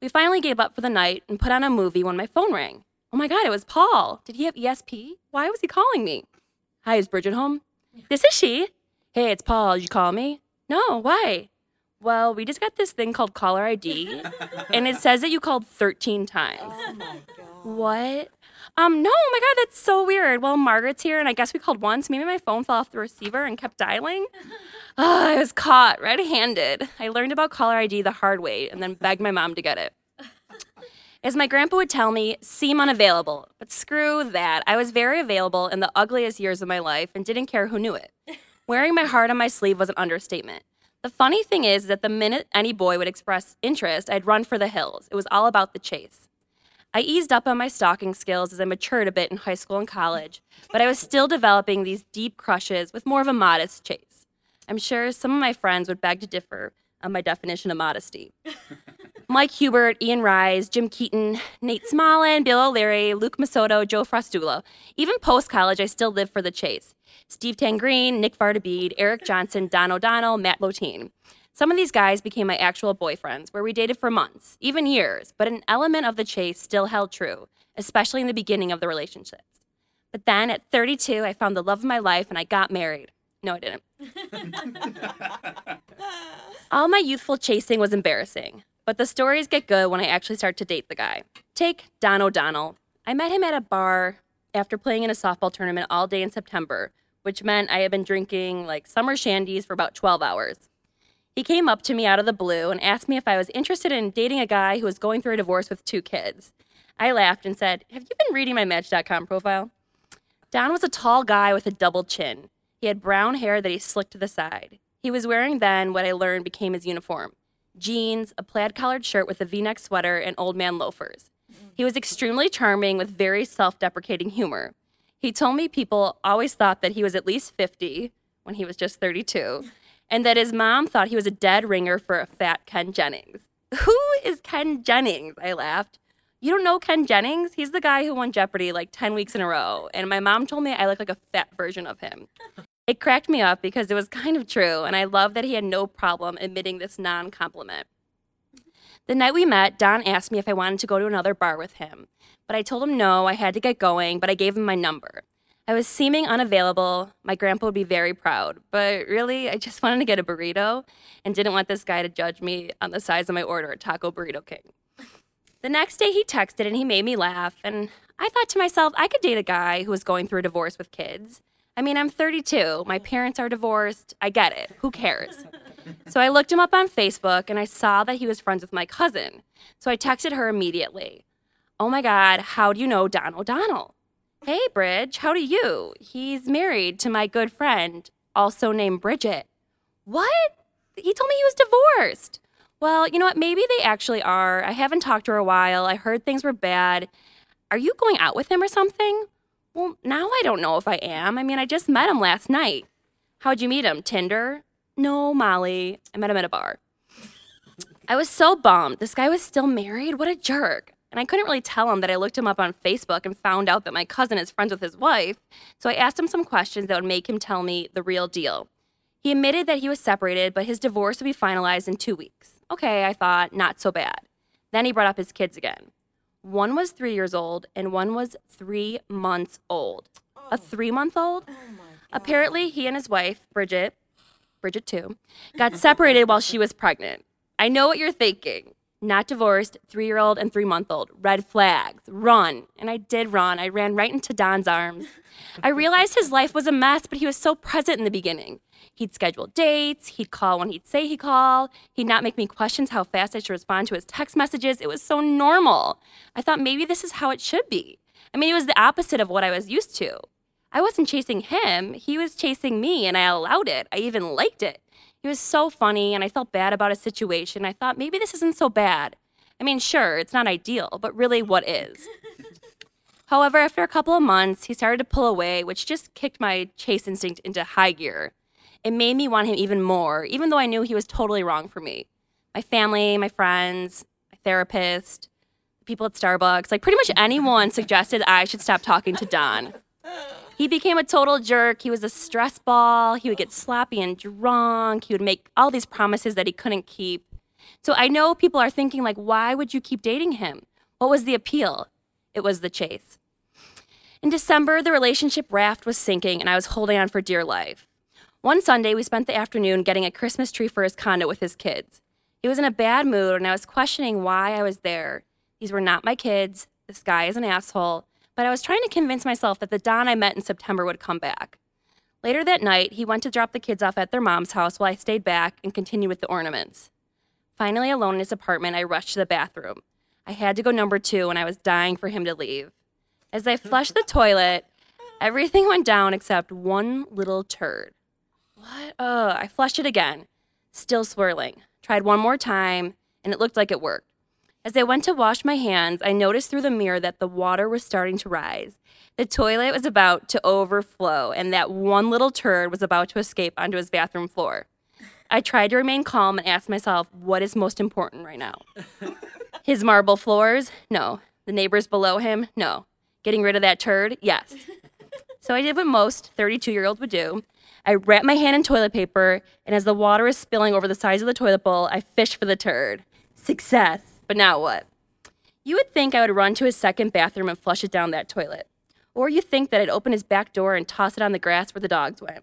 We finally gave up for the night and put on a movie when my phone rang. Oh my God, it was Paul. Did he have ESP? Why was he calling me? Hi, is Bridget home? This is she. Hey, it's Paul. Did you call me? No, why? Well, we just got this thing called caller ID, (laughs) and it says that you called 13 times. Oh my god. What? Um, no, oh my god, that's so weird. Well, Margaret's here, and I guess we called once. Maybe my phone fell off the receiver and kept dialing. (laughs) Ah, I was caught red handed. I learned about caller ID the hard way and then begged my mom to get it. (laughs) As my grandpa would tell me, seem unavailable. But screw that. I was very available in the ugliest years of my life and didn't care who knew it. (laughs) Wearing my heart on my sleeve was an understatement. The funny thing is that the minute any boy would express interest, I'd run for the hills. It was all about the chase. I eased up on my stalking skills as I matured a bit in high school and college, but I was still developing these deep crushes with more of a modest chase. I'm sure some of my friends would beg to differ on my definition of modesty. (laughs) Mike Hubert, Ian Rise, Jim Keaton, Nate Smolin, Bill O'Leary, Luke Masoto, Joe Frostula. Even post college, I still lived for the chase. Steve Tangreen, Nick Vardabeed, Eric Johnson, Don O'Donnell, Matt Lotine. Some of these guys became my actual boyfriends, where we dated for months, even years, but an element of the chase still held true, especially in the beginning of the relationships. But then at 32, I found the love of my life and I got married. No, I didn't. (laughs) All my youthful chasing was embarrassing, but the stories get good when I actually start to date the guy. Take Don O'Donnell. I met him at a bar after playing in a softball tournament all day in September, which meant I had been drinking like summer shandies for about 12 hours. He came up to me out of the blue and asked me if I was interested in dating a guy who was going through a divorce with two kids. I laughed and said, Have you been reading my Match.com profile? Don was a tall guy with a double chin. He had brown hair that he slicked to the side. He was wearing then what I learned became his uniform jeans, a plaid collared shirt with a v neck sweater, and old man loafers. He was extremely charming with very self deprecating humor. He told me people always thought that he was at least 50 when he was just 32, and that his mom thought he was a dead ringer for a fat Ken Jennings. (laughs) Who is Ken Jennings? I laughed. You don't know Ken Jennings? He's the guy who won Jeopardy like 10 weeks in a row, and my mom told me I look like a fat version of him. (laughs) It cracked me up because it was kind of true, and I love that he had no problem admitting this non compliment. The night we met, Don asked me if I wanted to go to another bar with him, but I told him no, I had to get going, but I gave him my number. I was seeming unavailable. My grandpa would be very proud, but really, I just wanted to get a burrito and didn't want this guy to judge me on the size of my order at Taco Burrito King. The next day, he texted and he made me laugh, and I thought to myself, I could date a guy who was going through a divorce with kids. I mean, I'm 32. My parents are divorced. I get it. Who cares? So I looked him up on Facebook and I saw that he was friends with my cousin. So I texted her immediately. Oh my God, how do you know Don O'Donnell? Hey, Bridge, how do you? He's married to my good friend, also named Bridget. What? He told me he was divorced. Well, you know what? Maybe they actually are. I haven't talked to her a while. I heard things were bad. Are you going out with him or something? Well, now I don't know if I am. I mean, I just met him last night. How'd you meet him? Tinder? No, Molly. I met him at a bar. I was so bummed. This guy was still married. What a jerk. And I couldn't really tell him that I looked him up on Facebook and found out that my cousin is friends with his wife. So I asked him some questions that would make him tell me the real deal. He admitted that he was separated, but his divorce would be finalized in two weeks. Okay, I thought, not so bad. Then he brought up his kids again. One was three years old and one was three months old. A oh. three month old? Oh Apparently, he and his wife, Bridget, Bridget too, got separated while she was pregnant. I know what you're thinking. Not divorced, three year old and three month old. Red flags. Run. And I did run. I ran right into Don's arms. I realized his life was a mess, but he was so present in the beginning. He'd schedule dates, he'd call when he'd say he'd call, he'd not make me questions how fast I should respond to his text messages. It was so normal. I thought maybe this is how it should be. I mean, it was the opposite of what I was used to. I wasn't chasing him, he was chasing me, and I allowed it. I even liked it. He was so funny, and I felt bad about his situation. I thought maybe this isn't so bad. I mean, sure, it's not ideal, but really, what is? (laughs) However, after a couple of months, he started to pull away, which just kicked my chase instinct into high gear. It made me want him even more, even though I knew he was totally wrong for me. My family, my friends, my therapist, people at Starbucks, like pretty much anyone suggested I should stop talking to Don. (laughs) He became a total jerk. He was a stress ball. He would get sloppy and drunk. He would make all these promises that he couldn't keep. So I know people are thinking, like, why would you keep dating him? What was the appeal? It was the chase. In December, the relationship raft was sinking and I was holding on for dear life. One Sunday, we spent the afternoon getting a Christmas tree for his condo with his kids. He was in a bad mood, and I was questioning why I was there. These were not my kids. This guy is an asshole. But I was trying to convince myself that the Don I met in September would come back. Later that night, he went to drop the kids off at their mom's house while I stayed back and continued with the ornaments. Finally, alone in his apartment, I rushed to the bathroom. I had to go number two, and I was dying for him to leave. As I flushed the toilet, everything went down except one little turd. What? Ugh, I flushed it again, still swirling. Tried one more time, and it looked like it worked. As I went to wash my hands, I noticed through the mirror that the water was starting to rise. The toilet was about to overflow, and that one little turd was about to escape onto his bathroom floor. I tried to remain calm and asked myself, what is most important right now? (laughs) His marble floors? No. The neighbors below him? No. Getting rid of that turd? Yes. (laughs) So I did what most 32 year olds would do. I wrapped my hand in toilet paper, and as the water was spilling over the sides of the toilet bowl, I fished for the turd. Success. But now what? You would think I would run to his second bathroom and flush it down that toilet. Or you think that I'd open his back door and toss it on the grass where the dogs went.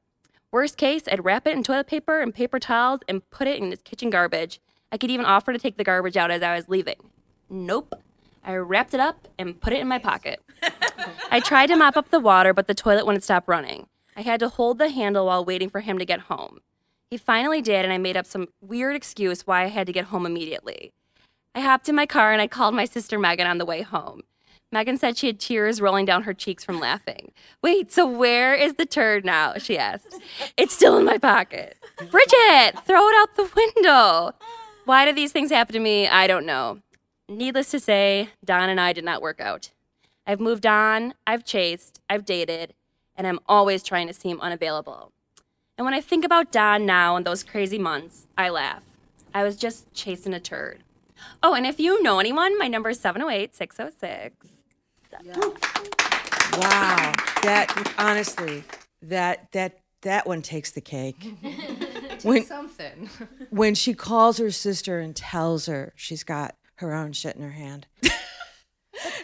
Worst case, I'd wrap it in toilet paper and paper towels and put it in his kitchen garbage. I could even offer to take the garbage out as I was leaving. Nope. I wrapped it up and put it in my pocket. (laughs) I tried to mop up the water, but the toilet wouldn't stop running. I had to hold the handle while waiting for him to get home. He finally did, and I made up some weird excuse why I had to get home immediately. I hopped in my car and I called my sister Megan on the way home. Megan said she had tears rolling down her cheeks from laughing. Wait, so where is the turd now? She asked. It's still in my pocket. Bridget, throw it out the window. Why do these things happen to me? I don't know. Needless to say, Don and I did not work out. I've moved on, I've chased, I've dated, and I'm always trying to seem unavailable. And when I think about Don now and those crazy months, I laugh. I was just chasing a turd. Oh, and if you know anyone, my number is 708 606. Wow. That honestly, that that that one takes the cake. (laughs) when Something. (laughs) when she calls her sister and tells her she's got her own shit in her hand. (laughs)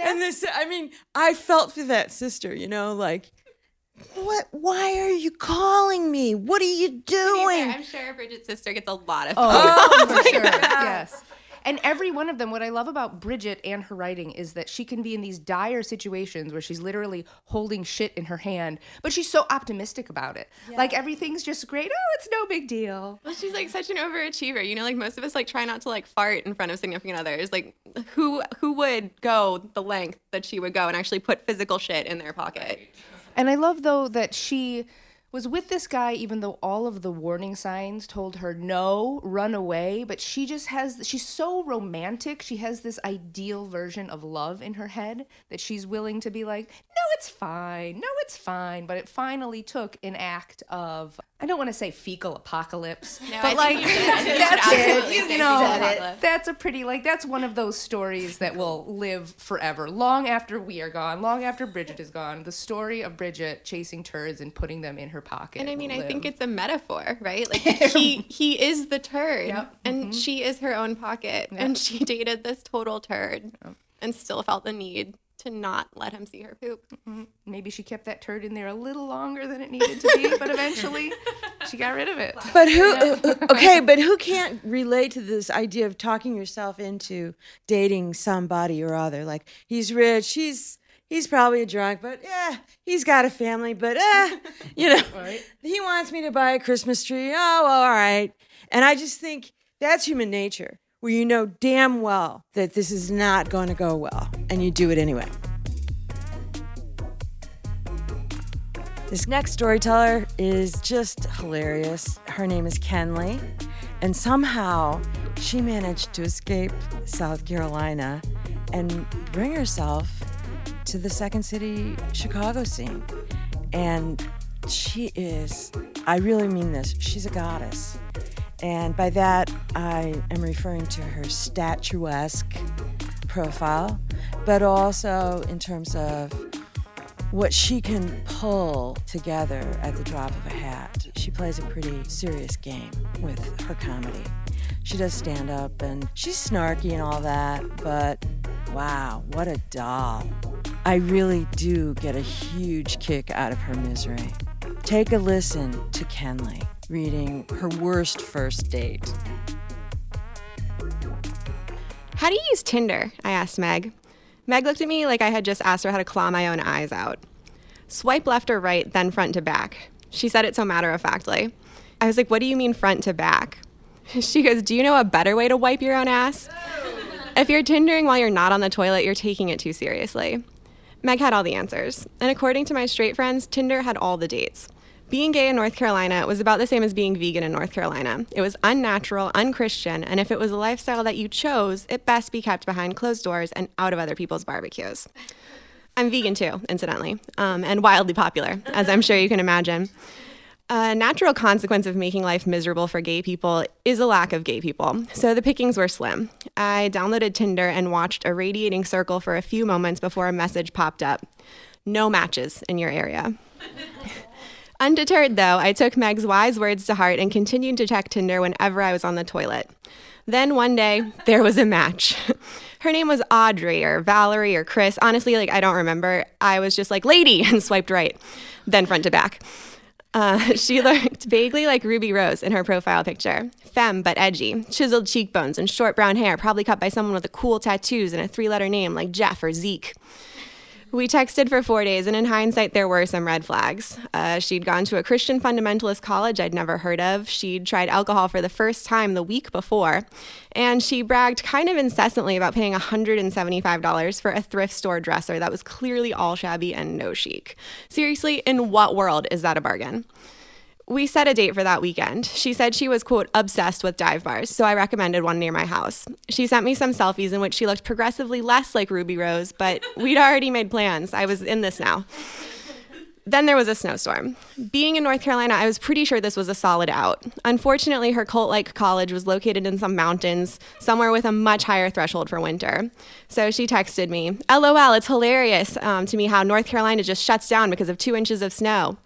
and this I mean, I felt for that sister, you know, like what why are you calling me? What are you doing? I'm sure Bridget's sister gets a lot of Oh, for sure. Yes. And every one of them, what I love about Bridget and her writing is that she can be in these dire situations where she's literally holding shit in her hand, but she's so optimistic about it. Like everything's just great. Oh, it's no big deal. Well, she's like such an overachiever. You know, like most of us like try not to like fart in front of significant others. Like who who would go the length that she would go and actually put physical shit in their pocket? And I love though that she was with this guy even though all of the warning signs told her no, run away, but she just has she's so romantic. She has this ideal version of love in her head that she's willing to be like, "No, it's fine. No, it's fine." But it finally took an act of I don't want to say fecal apocalypse, No, but think like you did. I think you should that's it. You know, that's a pretty like that's one of those stories that will live forever, long after we are gone, long after Bridget is gone. The story of Bridget chasing turds and putting them in her pocket. And I mean, I think it's a metaphor, right? Like (laughs) he he is the turd, Yep. and mm-hmm. she is her own pocket, and she dated this total turd, and still felt the need to not let him see her poop. Mm-hmm. maybe she kept that turd in there a little longer than it needed to be, but eventually (laughs) she got rid of it. But who uh, uh, okay, but who can't relate to this idea of talking yourself into dating somebody or other? Like he's rich, he's he's probably a drunk, but yeah, he's got a family, but eh, (laughs) you know, he wants me to buy a Christmas tree. Oh, well, all right. And I just think that's human nature, where you know damn well that this is not going to go well, and you do it anyway. This next storyteller is just hilarious. Her name is Kenley, and somehow she managed to escape South Carolina and bring herself to the Second City Chicago scene. And she is, I really mean this, she's a goddess. And by that, I am referring to her statuesque profile, but also in terms of what she can pull together at the drop of a hat. She plays a pretty serious game with her comedy. She does stand up and she's snarky and all that, but wow, what a doll. I really do get a huge kick out of her misery. Take a listen to Kenley reading her worst first date. How do you use Tinder? I asked Meg. Meg looked at me like I had just asked her how to claw my own eyes out. Swipe left or right, then front to back. She said it so matter of factly. I was like, What do you mean front to back? (laughs) She goes, Do you know a better way to wipe your own ass? If you're Tindering while you're not on the toilet, you're taking it too seriously. Meg had all the answers. And according to my straight friends, Tinder had all the dates. Being gay in North Carolina was about the same as being vegan in North Carolina. It was unnatural, unchristian, and if it was a lifestyle that you chose, it best be kept behind closed doors and out of other people's barbecues. I'm vegan too, incidentally, um, and wildly popular, as I'm sure you can imagine. A natural consequence of making life miserable for gay people is a lack of gay people, so the pickings were slim. I downloaded Tinder and watched a radiating circle for a few moments before a message popped up No matches in your area. (laughs) Undeterred, though, I took Meg's wise words to heart and continued to check Tinder whenever I was on the toilet. Then one day, (laughs) there was a match. (laughs) Her name was Audrey or Valerie or Chris. Honestly, like I don't remember. I was just like, lady, (laughs) and swiped right, then front to back. Uh, she looked vaguely like Ruby Rose in her profile picture. Femme, but edgy. Chiseled cheekbones and short brown hair, probably cut by someone with a cool tattoos and a three letter name like Jeff or Zeke. We texted for four days, and in hindsight, there were some red flags. Uh, she'd gone to a Christian fundamentalist college I'd never heard of. She'd tried alcohol for the first time the week before, and she bragged kind of incessantly about paying $175 for a thrift store dresser that was clearly all shabby and no chic. Seriously, in what world is that a bargain? We set a date for that weekend. She said she was, quote, obsessed with dive bars, so I recommended one near my house. She sent me some selfies in which she looked progressively less like Ruby Rose, but (laughs) we'd already made plans. I was in this now. Then there was a snowstorm. Being in North Carolina, I was pretty sure this was a solid out. Unfortunately, her cult like college was located in some mountains, somewhere with a much higher threshold for winter. So she texted me, LOL, it's hilarious um, to me how North Carolina just shuts down because of two inches of snow.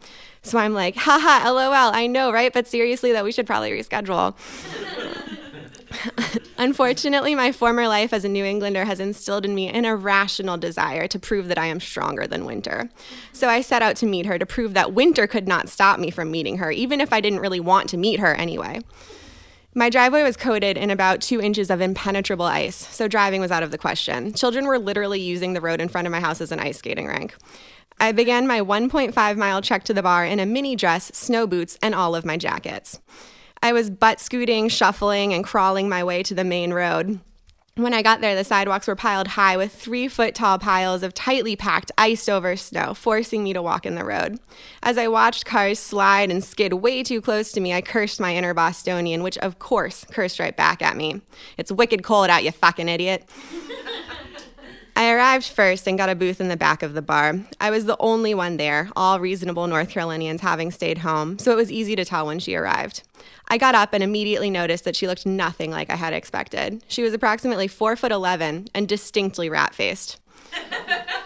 So I'm like, haha, lol, I know, right? But seriously, that we should probably reschedule. (laughs) Unfortunately, my former life as a New Englander has instilled in me an irrational desire to prove that I am stronger than winter. So I set out to meet her to prove that winter could not stop me from meeting her, even if I didn't really want to meet her anyway. My driveway was coated in about two inches of impenetrable ice, so driving was out of the question. Children were literally using the road in front of my house as an ice skating rink. I began my 1.5 mile trek to the bar in a mini dress, snow boots, and all of my jackets. I was butt scooting, shuffling, and crawling my way to the main road. When I got there, the sidewalks were piled high with three foot tall piles of tightly packed, iced over snow, forcing me to walk in the road. As I watched cars slide and skid way too close to me, I cursed my inner Bostonian, which of course cursed right back at me. It's wicked cold out, you fucking idiot. I arrived first and got a booth in the back of the bar. I was the only one there, all reasonable North Carolinians having stayed home, so it was easy to tell when she arrived. I got up and immediately noticed that she looked nothing like I had expected. She was approximately 4 foot 11 and distinctly rat-faced. (laughs)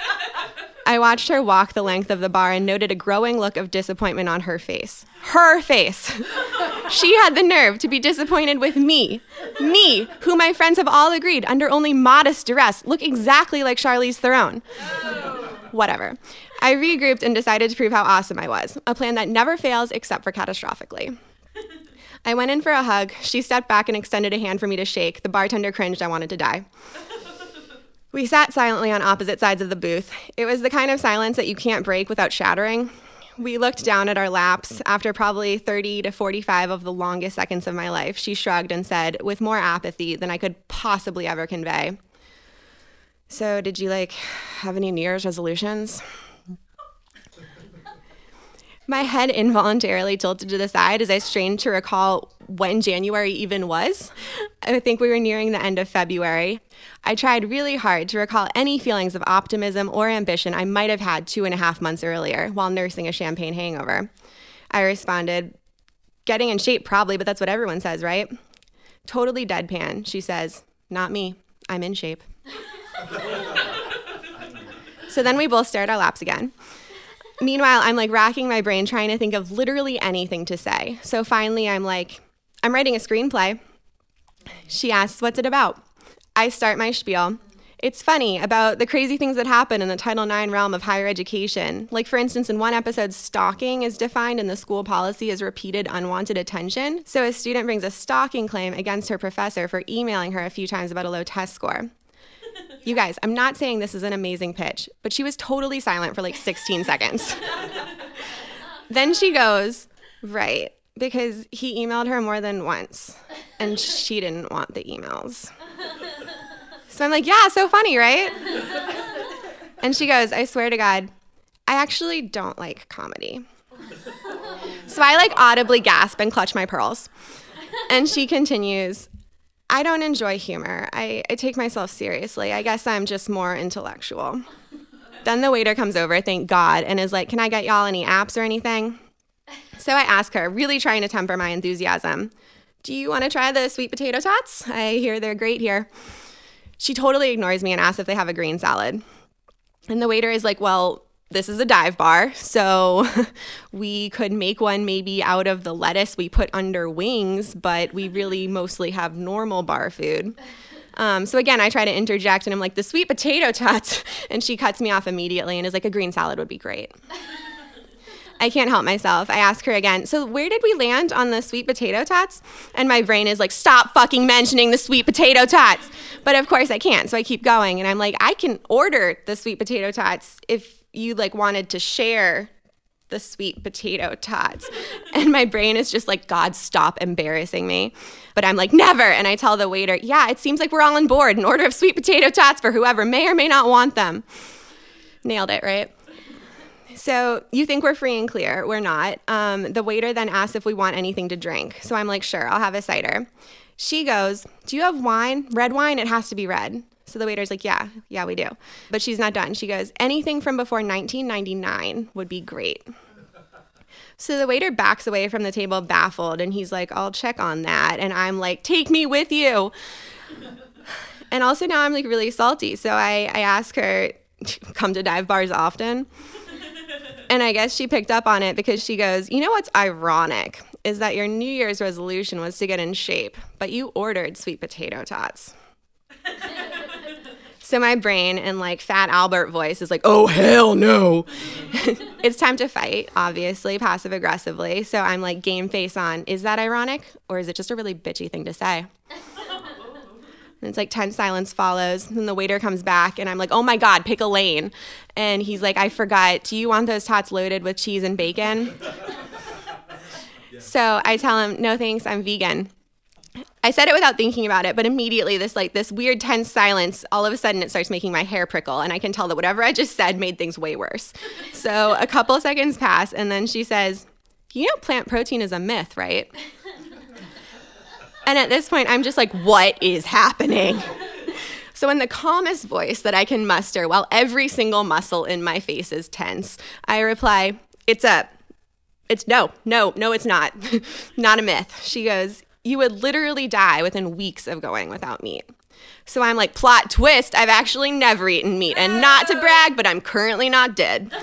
I watched her walk the length of the bar and noted a growing look of disappointment on her face. Her face. (laughs) she had the nerve to be disappointed with me. Me, who my friends have all agreed, under only modest duress, look exactly like Charlize Theron. Whatever. I regrouped and decided to prove how awesome I was, a plan that never fails except for catastrophically. I went in for a hug. She stepped back and extended a hand for me to shake. The bartender cringed. I wanted to die. We sat silently on opposite sides of the booth. It was the kind of silence that you can't break without shattering. We looked down at our laps. After probably 30 to 45 of the longest seconds of my life, she shrugged and said, with more apathy than I could possibly ever convey, So, did you like have any New Year's resolutions? My head involuntarily tilted to the side as I strained to recall when January even was. I think we were nearing the end of February. I tried really hard to recall any feelings of optimism or ambition I might have had two and a half months earlier while nursing a champagne hangover. I responded, Getting in shape, probably, but that's what everyone says, right? Totally deadpan. She says, Not me. I'm in shape. (laughs) so then we both stared at our laps again. Meanwhile, I'm like racking my brain trying to think of literally anything to say. So finally, I'm like, I'm writing a screenplay. She asks, What's it about? I start my spiel. It's funny about the crazy things that happen in the Title IX realm of higher education. Like, for instance, in one episode, stalking is defined in the school policy as repeated unwanted attention. So, a student brings a stalking claim against her professor for emailing her a few times about a low test score. (laughs) You guys, I'm not saying this is an amazing pitch, but she was totally silent for like 16 (laughs) seconds. then she goes, Right, because he emailed her more than once, and she didn't want the emails. So I'm like, yeah, so funny, right? And she goes, I swear to God, I actually don't like comedy. So I like audibly gasp and clutch my pearls. And she continues, I don't enjoy humor. I, I take myself seriously. I guess I'm just more intellectual. Then the waiter comes over, thank God, and is like, Can I get y'all any apps or anything? So I ask her, really trying to temper my enthusiasm, Do you want to try the sweet potato tots? I hear they're great here. She totally ignores me and asks if they have a green salad. And the waiter is like, Well, this is a dive bar, so (laughs) we could make one maybe out of the lettuce we put under wings, but we really mostly have normal bar food. Um, so again, I try to interject and I'm like, the sweet potato tots. (laughs) And she cuts me off immediately and is like, a green salad would be great. I can't help myself. I ask her again, so where did we land on the sweet potato tots? And my brain is like, stop fucking mentioning the sweet potato tots. But of course I can't. So I keep going and I'm like, I can order the sweet potato tots if you like wanted to share the sweet potato tots. (laughs) And my brain is just like, God, stop embarrassing me. But I'm like, never. And I tell the waiter, yeah, it seems like we're all on board. An order of sweet potato tots for whoever may or may not want them. Nailed it, right? So you think we're free and clear. We're not. Um, the waiter then asks if we want anything to drink. So I'm like, sure, I'll have a cider. She goes, Do you have wine? Red wine? It has to be red. So the waiter's like, Yeah, yeah, we do. But she's not done. She goes, Anything from before 1999 would be great. So the waiter backs away from the table baffled and he's like, I'll check on that. And I'm like, Take me with you. And also now I'm like really salty. So I, I ask her, (laughs) Come to dive bars often? And I guess she picked up on it because she goes, You know what's ironic is that your New Year's resolution was to get in shape, but you ordered sweet potato tots. (laughs) so my brain in like fat Albert voice is like, Oh, hell no. (laughs) it's time to fight, obviously, passive aggressively. So I'm like, game face on. Is that ironic? Or is it just a really bitchy thing to say? And it's like tense silence follows. And the waiter comes back, and I'm like, oh my God, pick a lane. And he's like, I forgot. Do you want those tots loaded with cheese and bacon? (laughs) So I tell him, no thanks, I'm vegan. I said it without thinking about it, but immediately this like this weird tense silence, all of a sudden it starts making my hair prickle, and I can tell that whatever I just said made things way worse. So a couple seconds pass, and then she says, "You know, plant protein is a myth, right?" And at this point, I'm just like, what is happening? So, in the calmest voice that I can muster, while every single muscle in my face is tense, I reply, It's a, it's no, no, no, it's not. (laughs) not a myth. She goes, You would literally die within weeks of going without meat. So I'm like, plot twist, I've actually never eaten meat. And not to brag, but I'm currently not dead.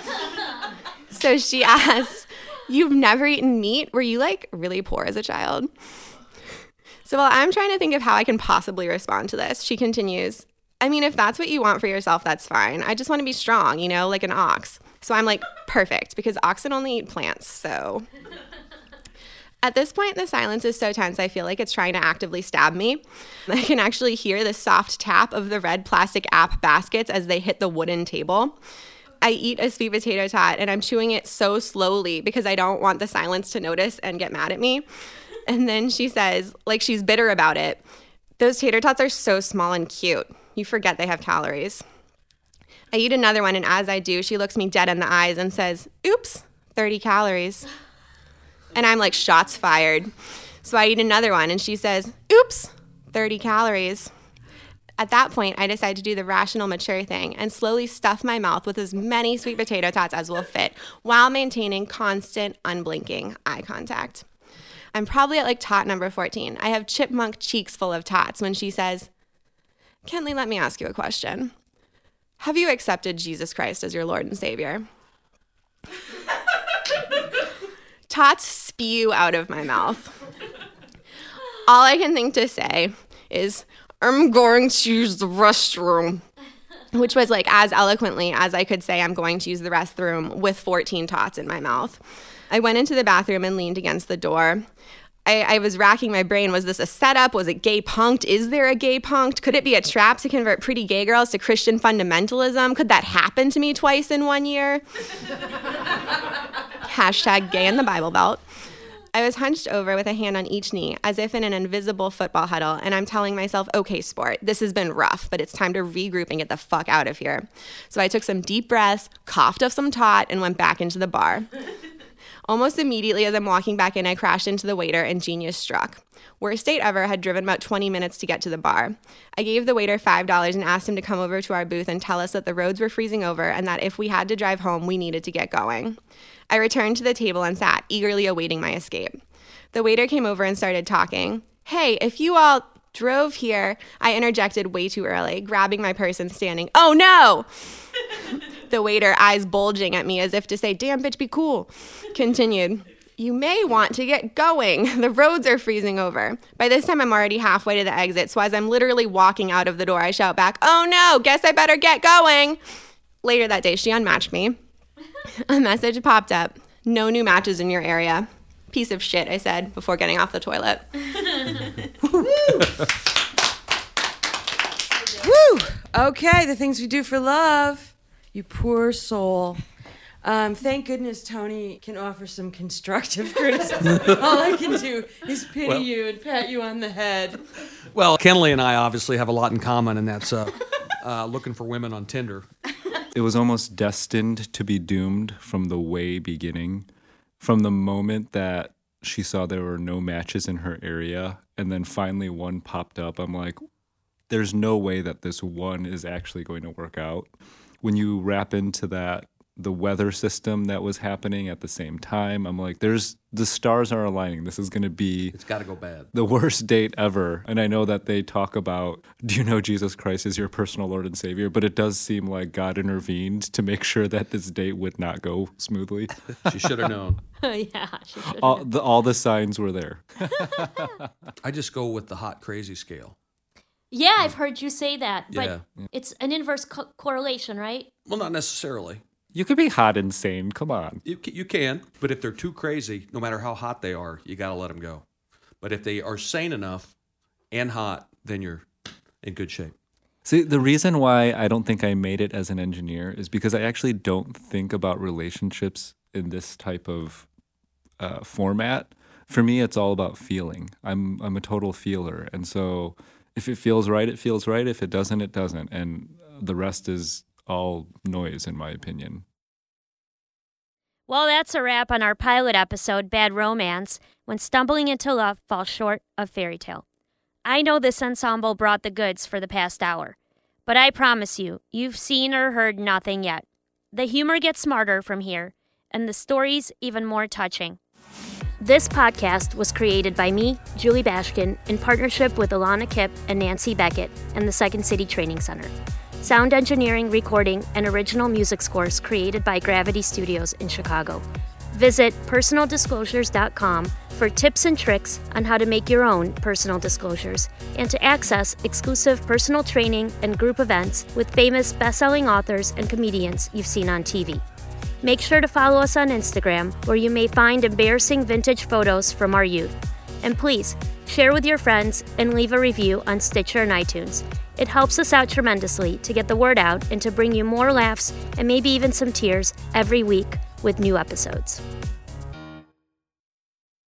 (laughs) so she asks, You've never eaten meat? Were you like really poor as a child? So while I'm trying to think of how I can possibly respond to this, she continues, I mean, if that's what you want for yourself, that's fine. I just want to be strong, you know, like an ox. So I'm like, perfect, because oxen only eat plants, so. At this point, the silence is so tense, I feel like it's trying to actively stab me. (laughs) I can actually hear the soft tap of the red plastic app baskets as they hit the wooden table. I eat a sweet potato tot and I'm chewing it so slowly because I don't want the silence to notice and get mad at me. And then she says, like she's bitter about it, those tater tots are so small and cute. You forget they have calories. I eat another one, and as I do, she looks me dead in the eyes and says, Oops, 30 calories. And I'm like, Shots fired. So I eat another one, and she says, Oops, 30 calories. At that point, I decide to do the rational, mature thing and slowly stuff my mouth with as many sweet potato tots as will fit while maintaining constant, unblinking eye contact. I'm probably at like tot number 14. I have chipmunk cheeks full of tots when she says, Kenley, let me ask you a question. Have you accepted Jesus Christ as your Lord and Savior? Tots spew out of my mouth. All I can think to say is, I'm going to use the restroom. which was like as eloquently as I could say I'm going to use the restroom with 14 tots in my mouth. I went into the bathroom and leaned against the door. I, I, was racking my brain. Was this a setup? Was it gay punked? Is there a gay punked? Could it be a trap to convert pretty gay girls to Christian fundamentalism? Could that happen to me twice in one year? (laughs) Hashtag gay in the Bible Belt. I was hunched over with a hand on each knee, as if in an invisible football huddle, and I'm telling myself, okay, sport, this has been rough, but it's time to regroup and get the fuck out of here. So I took some deep breaths, coughed up some tot, and went back into the bar. (laughs) Almost immediately as I'm walking back in, I crashed into the waiter and genius struck. Worst date ever had driven about 20 minutes to get to the bar. I gave the waiter $5 and asked him to come over to our booth and tell us that the roads were freezing over and that if we had to drive home, we needed to get going. I returned to the table and sat, eagerly awaiting my escape. The waiter came over and started talking. Hey, if you all drove here, I interjected way too early, grabbing my purse and standing. Oh no! (laughs) the waiter, eyes bulging at me as if to say, Damn, bitch, be cool, continued. You may want to get going. (laughs) The roads are freezing over. By this time, I'm already halfway to the exit, so as I'm literally walking out of the door, I shout back, Oh no, guess I better get going. Later that day, she unmatched me. (laughs) A message popped up No new matches in your area. Piece of shit, I said before getting off the toilet. (laughs) Woo! Okay, the things we do for love. You poor soul. Um, thank goodness Tony can offer some constructive (laughs) criticism. All I can do is pity well, you and pat you on the head. Well, Kenley and I obviously have a lot in common, and that's uh, uh, looking for women on Tinder. It was almost destined to be doomed from the way beginning. From the moment that she saw there were no matches in her area, and then finally one popped up, I'm like, there's no way that this one is actually going to work out. When you wrap into that the weather system that was happening at the same time. I'm like, there's the stars are aligning. This is going to be It's got to go bad. The worst date ever. And I know that they talk about do you know Jesus Christ is your personal Lord and Savior, but it does seem like God intervened to make sure that this date would not go smoothly. she should have known. (laughs) yeah, she. All the, all the signs were there. (laughs) I just go with the hot crazy scale. Yeah, I've heard you say that, but Yeah. it's an inverse co- correlation, right? Well, not necessarily. You could be hot and sane. Come on. You, you can, but if they're too crazy, no matter how hot they are, you got to let them go. But if they are sane enough and hot, then you're in good shape. See, the reason why I don't think I made it as an engineer is because I actually don't think about relationships in this type of uh, format. For me, it's all about feeling. I'm I'm a total feeler, and so if it feels right, it feels right. If it doesn't, it doesn't, and the rest is all noise, in my opinion. Well, that's a wrap on our pilot episode, Bad Romance, when stumbling into love falls short of fairy tale. I know this ensemble brought the goods for the past hour, but I promise you, you've seen or heard nothing yet. The humor gets smarter from here, and the stories even more touching. This podcast was created by me, Julie Bashkin, in partnership with Alana Kipp and Nancy Beckett and the Second City Training Center. Sound engineering, recording, and original music scores created by Gravity Studios in Chicago. Visit personaldisclosures.com for tips and tricks on how to make your own personal disclosures and to access exclusive personal training and group events with famous best-selling authors and comedians you've seen on TV. Make sure to follow us on Instagram where you may find embarrassing vintage photos from our youth. And please, share with your friends and leave a review on Stitcher and iTunes. It helps us out tremendously to get the word out and to bring you more laughs and maybe even some tears every week with new episodes.